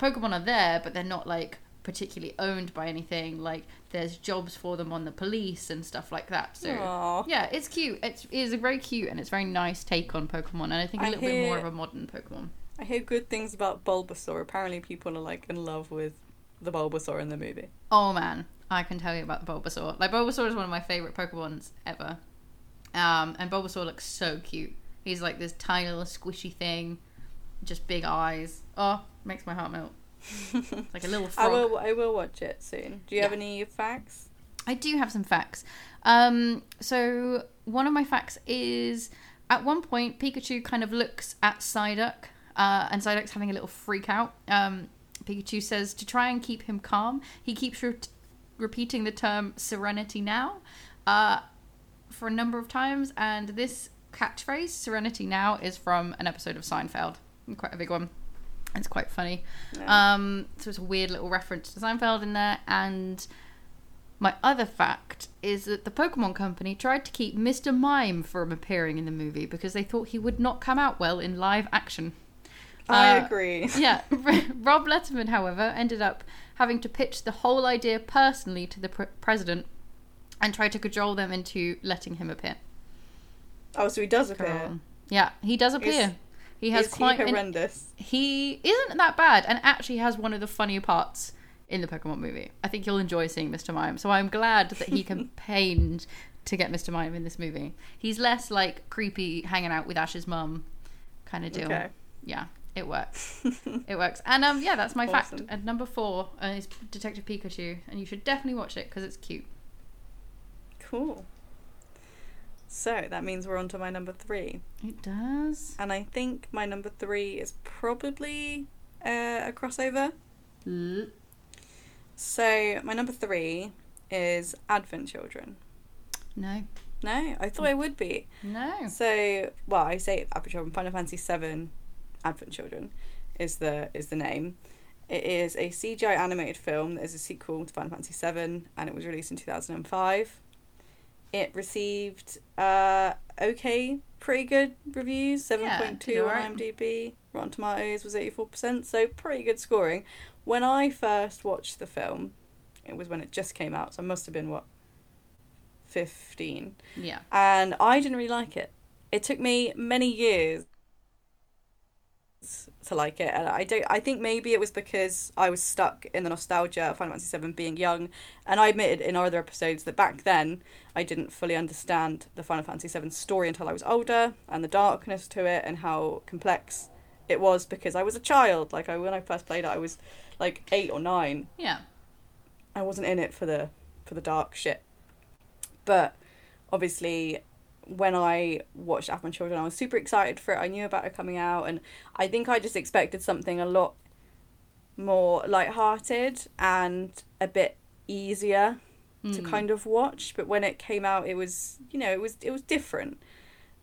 Pokemon are there, but they're not like particularly owned by anything. Like there's jobs for them on the police and stuff like that. So Aw. yeah, it's cute. It's, it is a very cute and it's very nice take on Pokemon, and I think a I little bit more of a modern Pokemon. I hear good things about Bulbasaur. Apparently, people are like in love with the Bulbasaur in the movie. Oh man, I can tell you about the Bulbasaur. Like Bulbasaur is one of my favorite Pokemons ever. Um, and Bulbasaur looks so cute. He's like this tiny little squishy thing, just big eyes. Oh, makes my heart melt. Like a little frog. I will. I will watch it soon. Do you have any facts? I do have some facts. Um, so one of my facts is at one point Pikachu kind of looks at Psyduck, uh, and Psyduck's having a little freak out. Um, Pikachu says to try and keep him calm, he keeps re- repeating the term "Serenity now" uh, for a number of times, and this catchphrase "Serenity now" is from an episode of Seinfeld, quite a big one. It's quite funny. Um, so it's a weird little reference to Seinfeld in there, and my other fact is that the Pokemon Company tried to keep Mr. Mime from appearing in the movie because they thought he would not come out well in live action. I Uh, agree. yeah, Rob Letterman, however, ended up having to pitch the whole idea personally to the pr- president and try to cajole them into letting him appear. Oh, so he does appear. Um, yeah, he does appear. he has Is quite he an- horrendous? he isn't that bad and actually has one of the funnier parts in the Pokemon movie. I think you'll enjoy seeing Mr. Mime. So I'm glad that he campaigned to get Mr. Mime in this movie. He's less like creepy hanging out with Ash's mum kind of deal. Okay. Yeah, it works. it works. And um yeah, that's my fact. Awesome. And number 4 uh, is Detective Pikachu and you should definitely watch it because it's cute. Cool. So that means we're on to my number three. It does. And I think my number three is probably uh, a crossover. So my number three is Advent Children. No. No, I thought it would be. No. So, well, I say Advent Children. Final Fantasy Seven, Advent Children, is the is the name. It is a CGI animated film that is a sequel to Final Fantasy VII, and it was released in two thousand and five. It received uh, okay, pretty good reviews. Seven point two on alright. IMDb. Rotten Tomatoes was eighty four percent, so pretty good scoring. When I first watched the film, it was when it just came out, so I must have been what fifteen Yeah. and I didn't really like it. It took me many years to like it, and I don't. I think maybe it was because I was stuck in the nostalgia of Final Fantasy VII being young, and I admitted in our other episodes that back then I didn't fully understand the Final Fantasy VII story until I was older, and the darkness to it, and how complex it was because I was a child. Like I when I first played it, I was like eight or nine, Yeah. I wasn't in it for the for the dark shit. But obviously when I watched Advent Children I was super excited for it. I knew about it coming out and I think I just expected something a lot more light-hearted and a bit easier to kind of watch, but when it came out it was, you know, it was it was different.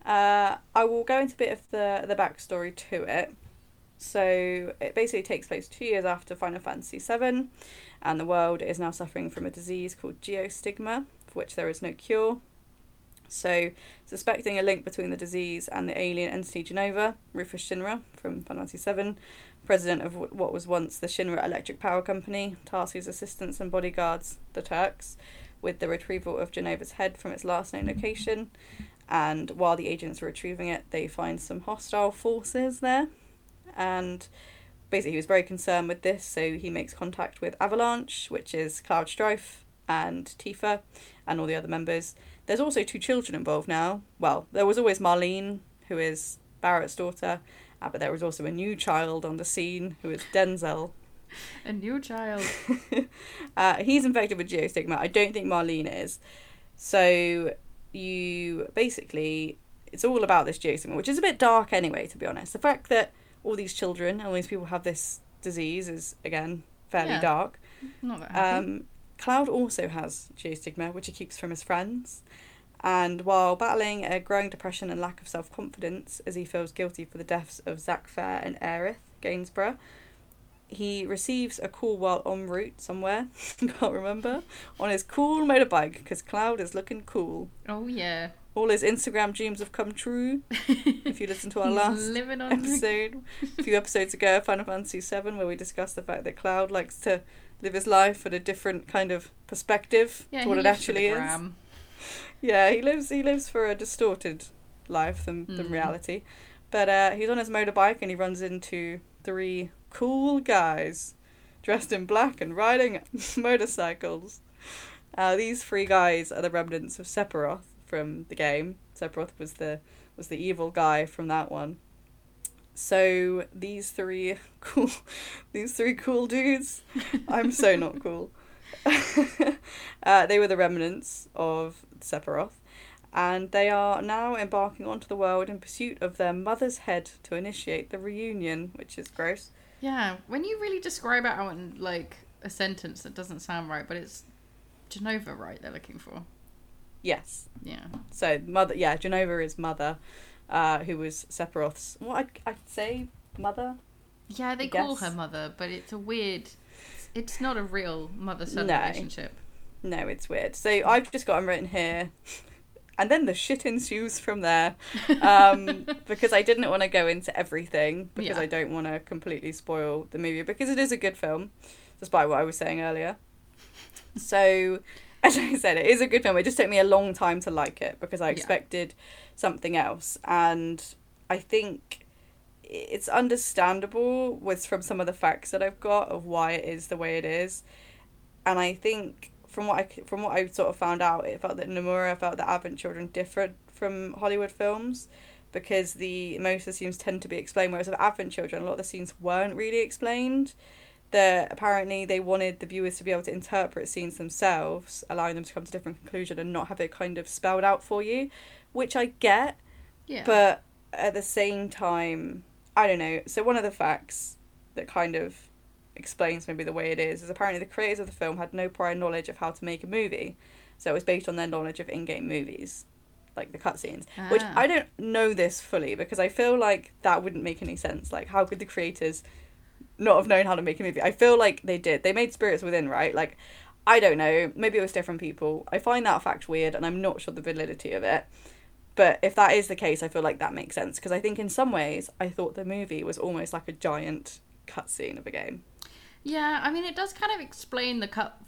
Uh, I will go into a bit of the the backstory to it. So it basically takes place two years after Final Fantasy VII, and the world is now suffering from a disease called geostigma, for which there is no cure. So, suspecting a link between the disease and the alien entity Jenova, Rufus Shinra from Final Fantasy VII, president of what was once the Shinra Electric Power Company, tasks his assistants and bodyguards, the Turks, with the retrieval of Jenova's head from its last known location. And while the agents are retrieving it, they find some hostile forces there. And basically, he was very concerned with this, so he makes contact with Avalanche, which is Cloud Strife and Tifa, and all the other members. There's also two children involved now. Well, there was always Marlene, who is Barret's daughter, uh, but there was also a new child on the scene who is Denzel. A new child. uh, he's infected with geostigma. I don't think Marlene is. So you basically, it's all about this geostigma, which is a bit dark anyway, to be honest. The fact that all these children, and all these people have this disease is again fairly Yeah. dark. Not that happy. Um, Cloud also has geostigma, which he keeps from his friends. And while battling a growing depression and lack of self confidence, as he feels guilty for the deaths of Zack Fair and Aerith Gainsborough, he receives a call while en route somewhere, can't remember, on his cool motorbike, because Cloud is looking cool. oh yeah. All his Instagram dreams have come true. if you listen to our last episode a few episodes ago Final Fantasy VII where we discussed the fact that Cloud likes to live his life at a different kind of perspective Yeah, to what it lives for the actually is. Yeah, he lives he lives for a distorted life than, than Mm. reality. But uh, he's on his motorbike and he runs into three cool guys dressed in black and riding motorcycles. Uh, these three guys are the remnants of Sephiroth from the game. Sephiroth was the was the evil guy from that one. So these three cool these three cool dudes I'm so not cool. uh, they were the remnants of Sephiroth, and they are now embarking onto the world in pursuit of their mother's head to initiate the reunion, which is gross. Yeah, when you really describe it out in like a sentence that doesn't sound right, but it's Jenova, right? They're looking for. Yes. Yeah. So mother, yeah, Jenova is mother, uh, who was Sephiroth's. What I'd, I'd say, mother. Yeah, they I call guess. her mother, but it's a weird. It's not a real mother-son No. relationship. No, it's weird. So I've just got them written here. And then the shit ensues from there. Um, because I didn't want to go into everything because Yeah. I don't want to completely spoil the movie because it is a good film, despite what I was saying earlier. So, as I said, it is a good film. It just took me a long time to like it because I Yeah. expected something else. And I think it's understandable with from some of the facts that I've got of why it is the way it is. And I think from what I from what I sort of found out, it felt that Nomura felt that Advent Children differed from Hollywood films because the most of the scenes tend to be explained, whereas with Advent Children, a lot of the scenes weren't really explained. that apparently they wanted the viewers to be able to interpret scenes themselves, allowing them to come to different conclusion and not have it kind of spelled out for you, which I get, Yeah. but at the same time, I don't know. So one of the facts that kind of explains maybe the way it is is apparently the creators of the film had no prior knowledge of how to make a movie, so it was based on their knowledge of in-game movies, like the cutscenes. Which Ah. I don't know this fully because I feel like that wouldn't make any sense. Like, how could the creators not have known how to make a movie? I feel like they did. They made Spirits Within, right? Like, I don't know. Maybe it was different people. I find that fact weird, and I'm not sure the validity of it. But if that is the case, I feel like that makes sense because I think in some ways I thought the movie was almost like a giant cutscene of a game. Yeah, I mean, it does kind of explain the cut,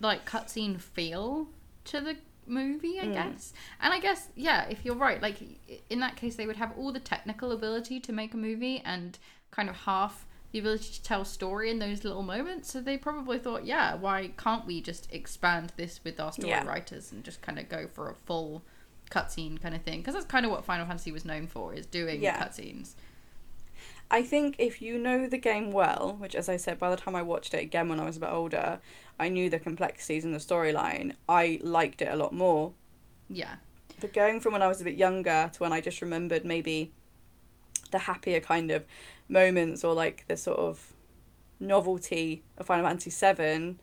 like cutscene feel to the movie, I hmm. guess. And I guess, yeah, if you're right, like in that case, they would have all the technical ability to make a movie and kind of half the ability to tell story in those little moments. So they probably thought, yeah, why can't we just expand this with our story Yeah. writers and just kind of go for a full cutscene kind of thing? Because that's kind of what Final Fantasy was known for, is doing Yeah. cutscenes. I think if you know the game well, which as I said, by the time I watched it again when I was a bit older, I knew the complexities in the storyline. I liked it a lot more. Yeah. But going from when I was a bit younger to when I just remembered maybe the happier kind of moments or like the sort of novelty of Final Fantasy VII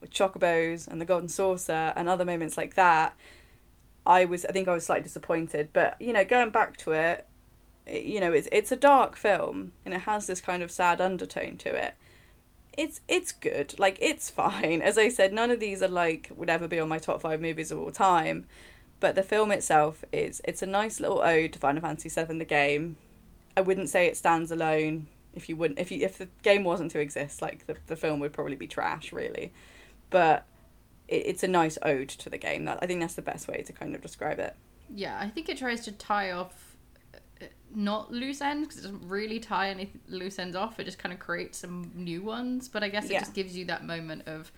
with Chocobos and the Golden Saucer and other moments like that, I was I think I was slightly disappointed. But you know, going back to it, you know, it's it's a dark film and it has this kind of sad undertone to it. It's it's good. Like it's fine. As I said, none of these are like would ever be on my top five movies of all time. But the film itself is it's a nice little ode to Final Fantasy VII the game. I wouldn't say it stands alone. If you wouldn't if you if the game wasn't to exist, like the the film would probably be trash, really. But it, it's a nice ode to the game. That I think that's the best way to kind of describe it. Yeah, I think it tries to tie off uh, not loose ends because it doesn't really tie any loose ends off. It just kind of creates some new ones. But I guess it Yeah. just gives you that moment of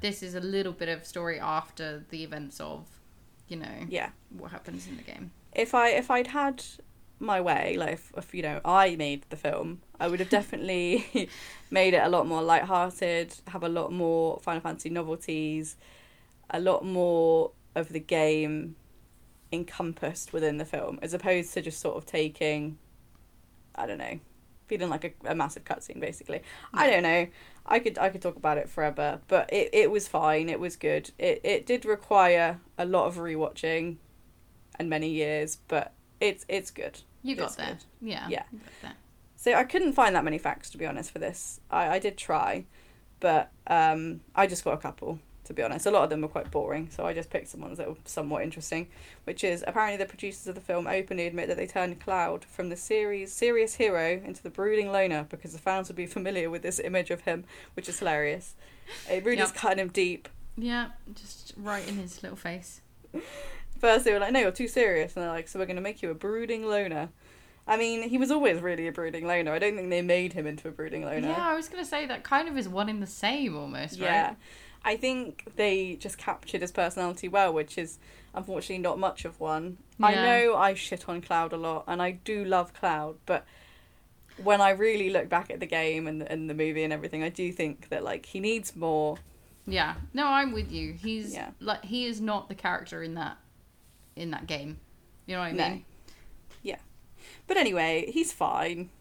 this is a little bit of story after the events of, you know, Yeah. what happens in the game. if I if I'd had my way, like if, if you know I made the film, I would have definitely made it a lot more light-hearted, have a lot more Final Fantasy novelties, a lot more of the game encompassed within the film, as opposed to just sort of taking, I don't know, feeling like a, a massive cutscene basically. I don't know. I could I could talk about it forever, but it, it was fine. It was good. It it did require a lot of rewatching and many years, but it's it's good. You got It's there. good. Yeah. Yeah. you got there. So I couldn't find that many facts to be honest for this. I, I did try, but um, I just got a couple to be honest. A lot of them were quite boring, so I just picked some ones that were somewhat interesting. Which is apparently the producers of the film openly admit that they turned Cloud from the series serious hero into the brooding loner because the fans would be familiar with this image of him, which is hilarious. It really is Yep. cut him deep. Yeah, just right in his little face. First they were like, "No, you're too serious," and they're like, "So we're gonna make you a brooding loner." I mean, he was always really a brooding loner. I don't think they made him into a brooding loner. Yeah, I was gonna say that kind of is one in the same almost, Yeah. right? I think they just captured his personality well, which is unfortunately not much of one. I know I shit on Cloud a lot, and I do love Cloud, but when I really look back at the game and, and the movie and everything, I do think that like he needs more. Yeah. No, I'm with you. He's Yeah. like he is not the character in that in that game. You know what I No. mean? Yeah. But anyway, he's fine.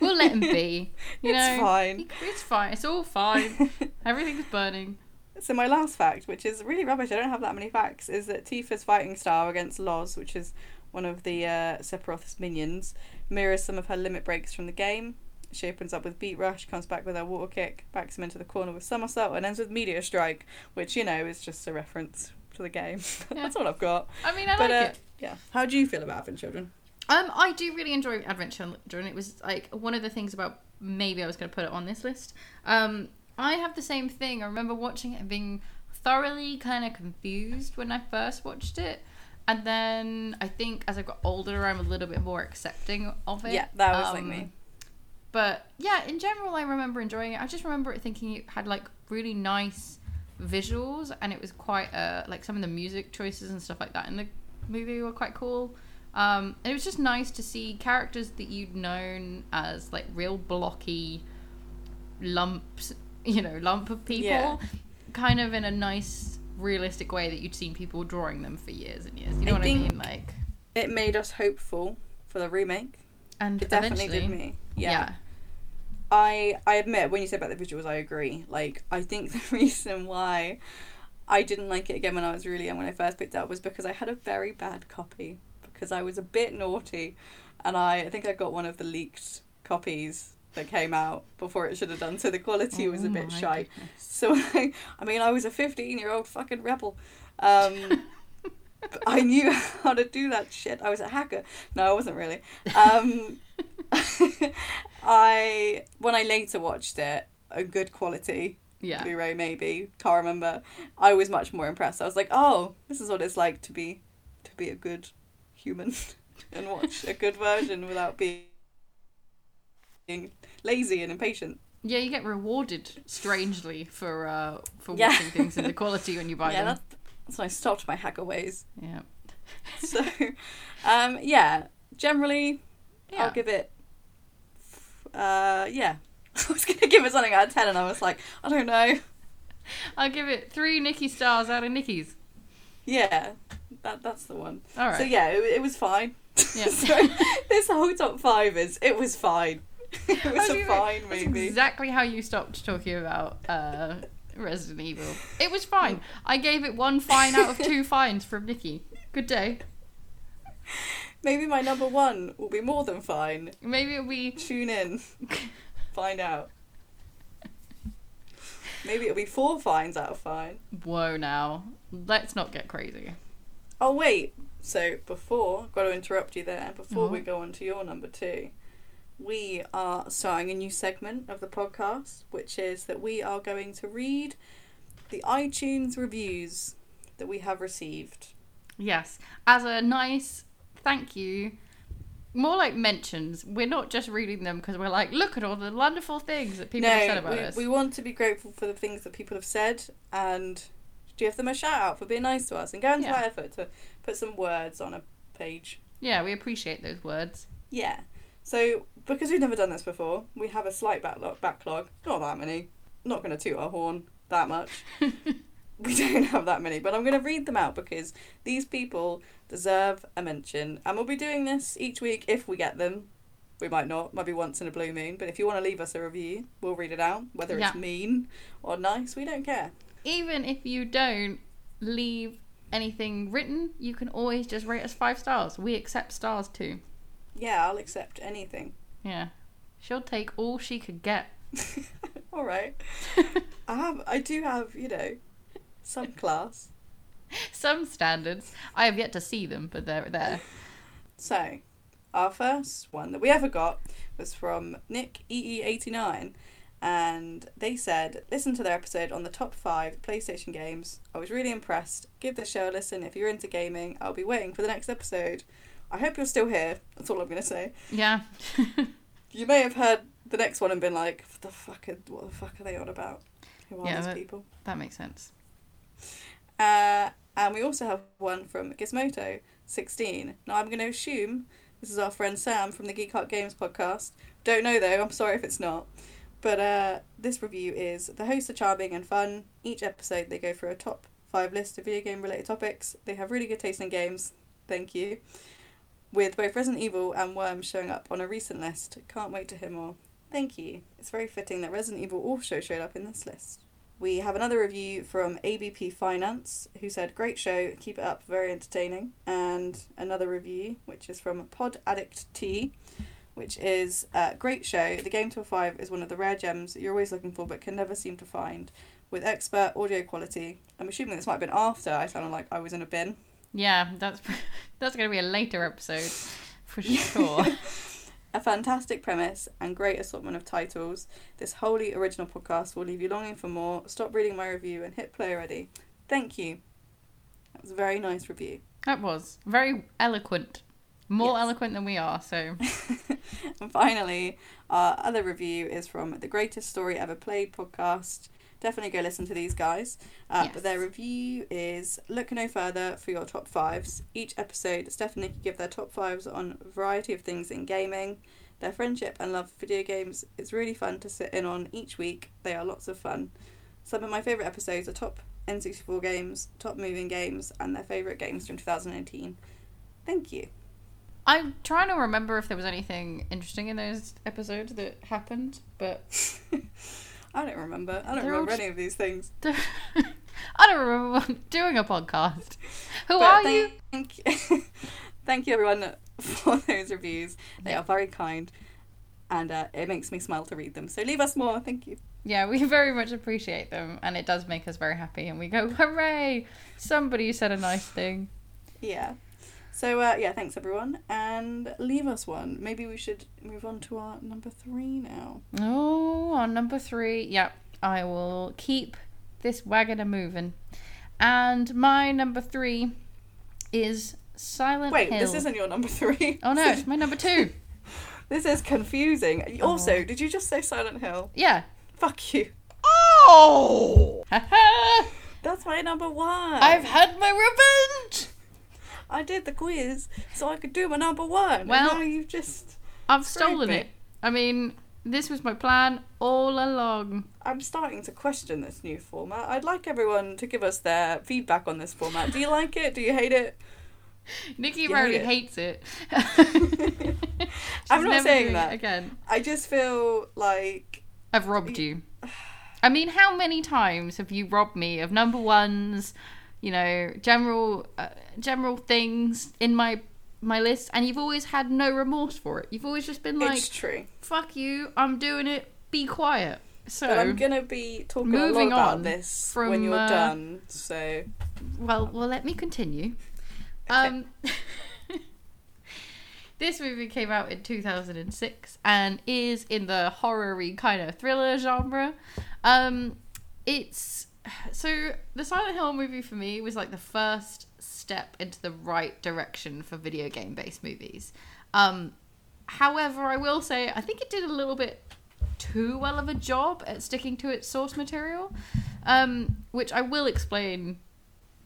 We'll let him be. You It's know, fine. It's fine. It's all fine. Everything's burning. So my last fact, which is really rubbish, I don't have that many facts, is that Tifa's fighting style against Loz, which is one of the uh, Sephiroth's minions, mirrors some of her limit breaks from the game. She opens up with Beat Rush, comes back with her water kick, backs him into the corner with Somersault, and ends with Meteor Strike, which, you know, is just a reference to the game. That's all I've got. I mean, I But, like uh, it. yeah. How do you feel about Advent Children? Um, I do really enjoy Adventure Children. It was like one of the things about maybe I was going to put it on this list. Um, I have the same thing. I remember watching it and being thoroughly kind of confused when I first watched it. And then I think as I got older, I'm a little bit more accepting of it. Yeah, that was like Um, me. But yeah, in general, I remember enjoying it. I just remember it thinking it had like really nice visuals, and it was quite uh, like some of the music choices and stuff like that in the movie were quite cool. Um, and it was just nice to see characters that you'd known as like real blocky, lumps, you know, lump of people, Yeah. kind of in a nice, realistic way that you'd seen people drawing them for years and years. You know I what I mean? Like, It made us hopeful for the remake. and It definitely did me. Yeah. yeah. I I admit when you say about the visuals, I agree. Like I think the reason why I didn't like it again when I was really young when I first picked it up was because I had a very bad copy because I was a bit naughty, and I, I think I got one of the leaked copies that came out before it should have done, so the quality was a Oh bit shy. goodness. So I, I mean, I was a fifteen-year-old fucking rebel. Um, I knew how to do that shit. I was a hacker. No, I wasn't really. Um, I when I later watched it, a good quality Yeah. Blu-ray maybe, can't remember. I was much more impressed. I was like, oh, this is what it's like to be to be a good human and watch a good version without being lazy and impatient. Yeah, you get rewarded strangely for uh, for Yeah. watching things in the quality when you buy yeah, them. that's, that's when I stopped my hacker ways. Yeah. So, um, yeah, generally, Yeah. I'll give it. Uh, yeah, I was gonna give it something out of ten, and I was like, I don't know. I'll give it three Nikki stars out of Nikki's. Yeah, that that's the one. All right. So yeah, it, it was fine. Yeah. so this whole top five is it was fine. it was a fine movie. exactly how you stopped talking about uh, Resident Evil. It was fine. I gave it one fine out of two fines from Nikki. Good day. Maybe my number one will be more than fine. Maybe it'll be. Tune in, find out. Maybe it'll be four fines out of fine. Whoa, now. Let's not get crazy. Oh wait, so before I've got to interrupt you there. Before we Oh. go on to your number two, we are starting a new segment of the podcast, which is that we are going to read the iTunes reviews that we have received. Yes. As a nice thank you. More like mentions. We're not just reading them because we're like, look at all the wonderful things that people have said about we, us. we want to be grateful for the things that people have said and give them a shout out for being nice to us and going to Yeah. our effort to put some words on a page. Yeah, we appreciate those words. Yeah. So because we've never done this before, we have a slight backlog. Backlog. Not that many. Not going to toot our horn that much. we don't have that many, but I'm going to read them out because these people deserve a mention, and we'll be doing this each week if we get them. We might not, might be once in a blue moon, but if you want to leave us a review, we'll read it out. Whether it's mean or nice, we don't care. Even if you don't leave anything written, you can always just rate us five stars. We accept stars too. Yeah, I'll accept anything. Yeah. She'll take all she could get. All right. I have, I do have, you know, some class. Some standards. I have yet to see them, but they're there. So, our first one that we ever got was from Nick EE89, and they said, listen to their episode on the top five PlayStation games. I was really impressed. Give this show a listen if you're into gaming. I'll be waiting for the next episode. I hope you're still here. That's all I'm going to say. Yeah. You may have heard the next one and been like, what the fuck are, what the fuck are they on about? Who are Yeah, these people? that makes sense. Uh, and we also have one from Gizmoto16. Now, I'm going to assume this is our friend Sam from the Geek Art Games podcast. Don't know though, I'm sorry if it's not. But uh, this review is the hosts are charming and fun. Each episode, they go through a top five list of video game related topics. They have really good taste in games. Thank you. With both Resident Evil and Worms showing up on a recent list. Can't wait to hear more. Thank you. It's very fitting that Resident Evil also showed up in this list. We have another review from ABP Finance, who said, Great show, keep it up, very entertaining. And another review, which is from Pod Addict T, which is, uh, Great show. The Game Tour 5 is one of the rare gems you're always looking for but can never seem to find. With expert audio quality. I'm assuming this might have been after I sounded like I was in a bin. Yeah, that's that's going to be a later episode for sure. A fantastic premise and great assortment of titles. This wholly original podcast will leave you longing for more. Stop reading my review and hit play already. Thank you. That was a very nice review. that was very eloquent. More Yes. eloquent than we are, so And finally, our other review is from the Greatest Story Ever Played podcast. Definitely go listen to these guys. Uh, Yes. But their review is Look No Further for your top fives. Each episode, Steph and Nikki give their top fives on a variety of things in gaming. their friendship and love for video games is really fun to sit in on each week. They are lots of fun. Some of my favourite episodes are top N64 games, top moving games, and their favourite games from 2018. Thank you. I'm trying to remember if there was anything interesting in those episodes that happened, but I don't remember. I don't They're remember any of these things. I don't remember doing a podcast. Who But are you? thank, you? thank you, everyone, for those reviews. They are very kind, and uh, it makes me smile to read them. So leave us more. Thank you. Yeah, we very much appreciate them, and it does make us very happy. And we go, hooray! Somebody said a nice thing. Yeah. So uh, yeah, thanks everyone, and leave us one. Maybe we should move on to our number three now. Oh, on number three, yep, I will keep this wagon a moving. And my number three is Silent Hill. Wait, Hill. this isn't your number three. Oh no, it's my number two. this is confusing. Also, Oh. did you just say Silent Hill? Yeah. Fuck you. Oh! That's my number one. I've had my revenge! I did the quiz so I could do my number one. Well- you've just. I've stolen me. it. I mean, this was my plan all along. I'm starting to question this new format. I'd like everyone to give us their feedback on this format. Do you like it? Do you hate it? Nikki apparently hate it. hates it. I'm not saying that. again. I just feel like I've robbed you. I mean, how many times have you robbed me of number ones, you know, general uh, general things in my my list, and you've always had no remorse for it. You've always just been like, it's true. "Fuck you, I'm doing it. Be quiet." So, But I'm gonna be talking a lot moving about on this from, when you're uh, done. So well, well, let me continue. Um, this movie came out in 2006 and is in the horror-y kind of thriller genre. Um, it's so the Silent Hill movie for me was like the first step into the right direction for video game based movies. Um, however, I will say I think it did a little bit too well of a job at sticking to its source material, um, which I will explain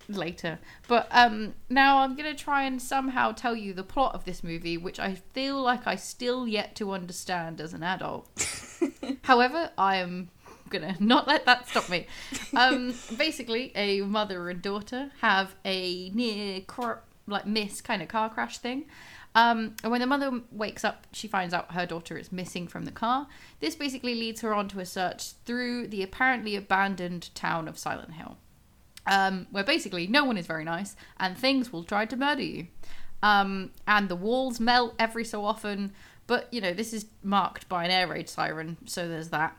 later. But um, now I'm going to try and somehow tell you the plot of this movie, which I feel like I still yet to understand as an adult. However, I am gonna not let that stop me. Um, basically, a mother and daughter have a near like miss kind of car crash thing. Um, and when the mother wakes up, she finds out her daughter is missing from the car. This basically leads her on to a search through the apparently abandoned town of Silent Hill um, where basically no one is very nice and things will try to murder you. Um, and the walls melt every so often, but you know, this is marked by an air raid siren, so there's that.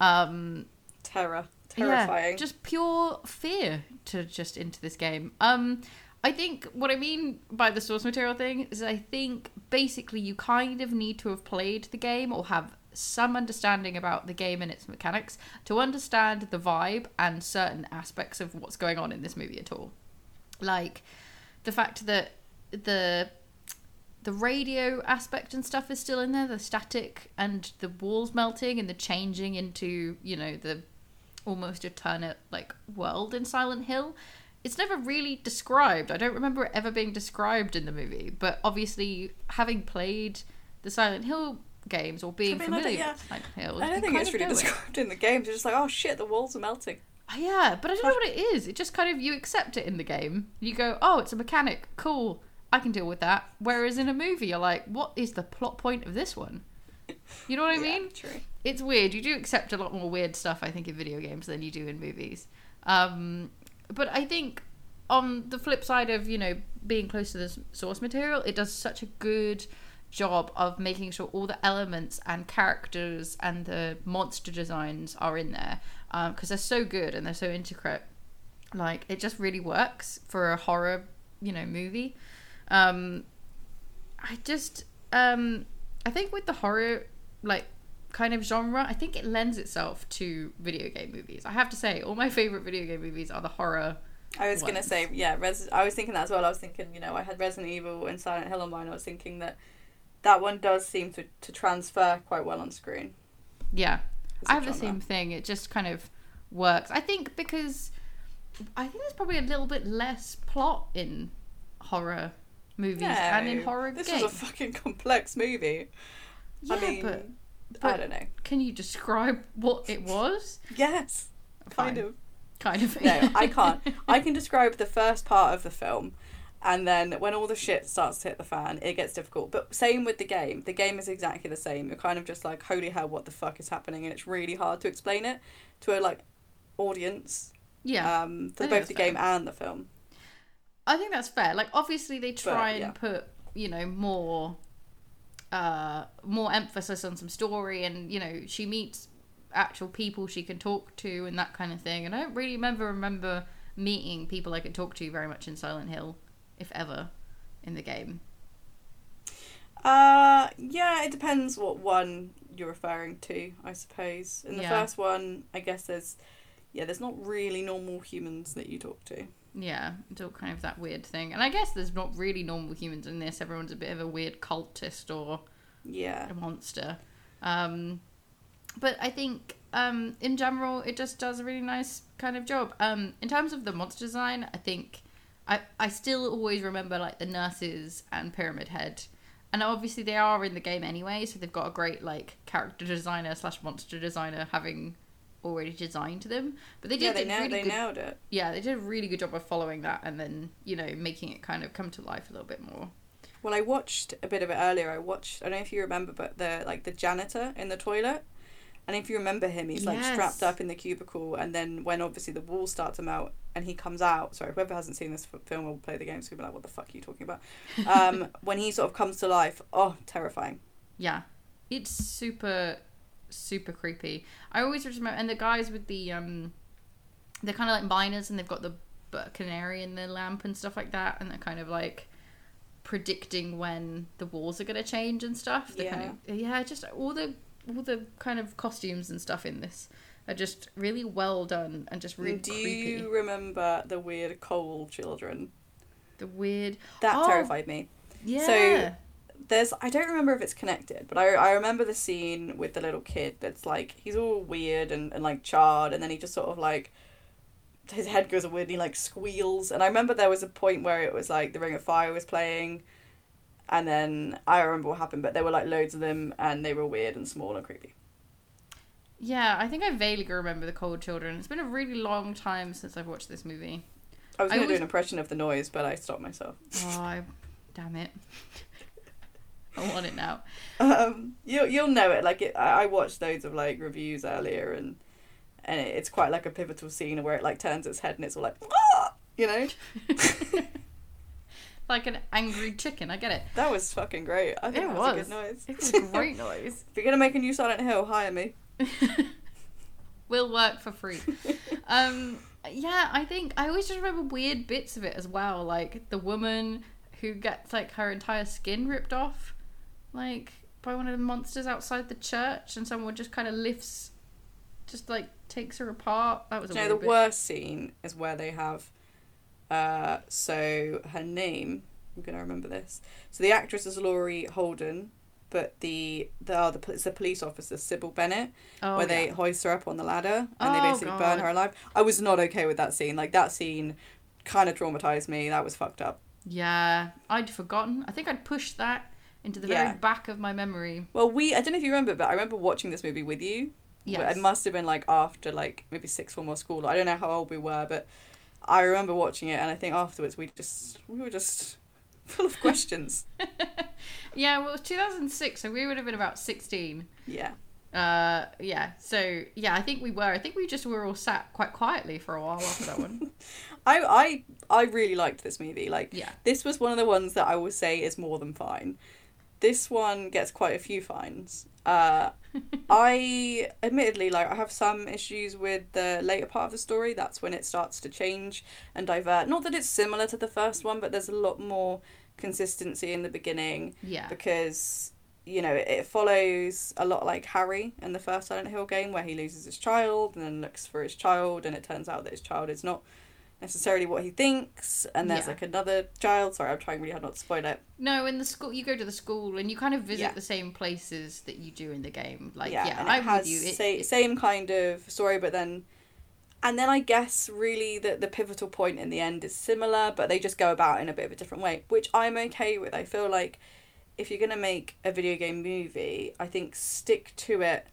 Um, terror, yeah, terrifying. just pure fear to just into this game. Um, I think what I mean by the source material thing is I think basically you kind of need to have played the game or have some understanding about the game and its mechanics to understand the vibe and certain aspects of what's going on in this movie at all. Like the fact that the the radio aspect and stuff is still in there, the static and the walls melting and the changing into, you know, the almost eternal like world in Silent Hill. It's never really described. I don't remember it ever being described in the movie, but obviously having played the Silent Hill games or being I mean, I familiar yeah. with Silent Hill, I don't think it's really know it. described in the games. You're just like, oh shit, the walls are melting. Oh, yeah, but I don't know what it is. It just kind of you accept it in the game. You go, oh, it's a mechanic, cool. I can deal with that. Whereas in a movie, you're like, what is the plot point of this one? You know what I Yeah, mean? true. It's weird. You do accept a lot more weird stuff, I think, in video games than you do in movies. Um, but I think on the flip side of you know being close to the source material, it does such a good job of making sure all the elements and characters and the monster designs are in there because they're so good and they're so intricate. Like it just really works for a horror, you know, movie. Um, I just, um, I think with the horror, like kind of genre, I think it lends itself to video game movies. I have to say, all my favorite video game movies are the horror. I was gonna say, yeah, Res- I was thinking that as well. I was thinking, you know, I had Resident Evil and Silent Hill on mine. I was thinking that that one does seem to, to transfer quite well on screen. Yeah, I have the same thing. It just kind of works. I think because I think there's probably a little bit less plot in horror movies and in No, horror This games. was a fucking complex movie. Yeah, I mean, but, I don't know. can you describe what it was? Yes, kind Fine. of. Kind of. No, I can't. I can describe the first part of the film, and then when all the shit starts to hit the fan, it gets difficult. But same with the game. The game is exactly the same. You're kind of just like, holy hell, what the fuck is happening? And it's really hard to explain it to a like audience yeah. um, for both the fair. game and the film. I think that's fair. Like obviously they try yeah. and put, you know, more uh more emphasis on some story and, you know, she meets actual people she can talk to and that kind of thing. And I don't really remember remember meeting people I could talk to very much in Silent Hill, if ever, in the game. Uh, yeah, it depends what one you're referring to, I suppose. In the Yeah. first one, I guess there's, yeah, there's not really normal humans that you talk to. Yeah, it's all kind of that weird thing. And I guess there's not really normal humans in this. Everyone's a bit of a weird cultist or Yeah. a monster. Um, but I think um, in general, it just does a really nice kind of job. Um, in terms of the monster design, I think I, I still always remember like the nurses and Pyramid Head. And obviously they are in the game anyway, so they've got a great like character designer slash monster designer having already designed them. But they did Yeah, they, a nailed, really they good nailed it. yeah, they did a really good job of following that and then, you know, making it kind of come to life a little bit more. Well, I watched a bit of it earlier. I watched, I don't know if you remember, but the like the janitor in the toilet. And if you remember him, he's like Yes. strapped up in the cubicle, and then when obviously the walls start to melt and he comes out. Sorry, whoever hasn't seen this film will play the game, so will be like, "What the fuck are you talking about?" Um, when he sort of comes to life, oh, terrifying. Yeah. It's super super creepy. I always just remember and the guys with the um they're kind of like miners and they've got the canary in the lamp and stuff like that and they're kind of like predicting when the walls are going to change and stuff. They're kind of yeah, just all the all the kind of costumes and stuff in this are just really well done and just really Do creepy. you remember the weird coal children? The weird That Oh, terrified me. Yeah. There's I don't remember if it's connected, but I I remember the scene with the little kid that's like he's all weird and, and like charred and then he just sort of like his head goes weird and he like squeals and I remember there was a point where it was like the Ring of Fire was playing and then I remember what happened, but there were like loads of them and they were weird and small and creepy. yeah, I think I vaguely remember the Cold Children. It's been a really long time since I've watched this movie. I was gonna do always- an impression of the noise, but I stopped myself. Oh, I, damn it. I want it now. Um, you you'll know it. Like it, I I watched loads of like reviews earlier, and and it, it's quite like a pivotal scene where it like turns its head and it's all like, ah! you know. like an angry chicken. I get it. That was fucking great. I think It that was, was. a good noise. It was a great noise. if you're gonna make a new Silent Hill, hire me. Will work for free. Um, yeah, I think I always just remember weird bits of it as well, like the woman who gets like her entire skin ripped off, like by one of the monsters outside the church, and someone just kind of lifts, just like takes her apart. That was a you know the bit. worst scene is where they have. Uh, so her name, I'm gonna remember this. So the actress is Laurie Holden, but the the oh, the it's the police officer Cybil Bennett, Oh, where they yeah. hoist her up on the ladder and they Oh, basically burn her alive. I was not okay with that scene. Like that scene, kind of traumatized me. That was fucked up. Yeah, I'd forgotten. I think I'd pushed that into the Yeah. very back of my memory. Well, we I don't know if you remember, but I remember watching this movie with you. Yes. It must have been like after like maybe sixth form or school. I don't know how old we were, but I remember watching it, and I think afterwards we just we were just full of questions. Yeah, well, it was 2006, so we would have been about 16. yeah. Uh, yeah. So yeah, I think we were. I think we just were all sat quite quietly for a while after that one. I I I really liked this movie. Like Yeah. this was one of the ones that I would say is more than fine. This one gets quite a few fines. Uh, I admittedly like I have some issues with the later part of the story. That's when it starts to change and divert. Not that it's similar to the first one, but there's a lot more consistency in the beginning Yeah. because you know it, it follows a lot like Harry in the first Silent Hill game where he loses his child and then looks for his child and it turns out that his child is not necessarily what he thinks and there's Yeah. like another child sorry I'm trying really hard not to spoil it No, in the school, you go to the school and you kind of visit Yeah. the same places that you do in the game. Like, yeah, yeah, I'm with you. It, sa- it- same kind of story but then and then I guess really the the pivotal point in the end is similar but they just go about in a bit of a different way which I'm okay with I feel like if you're gonna make a video game movie, I think stick to it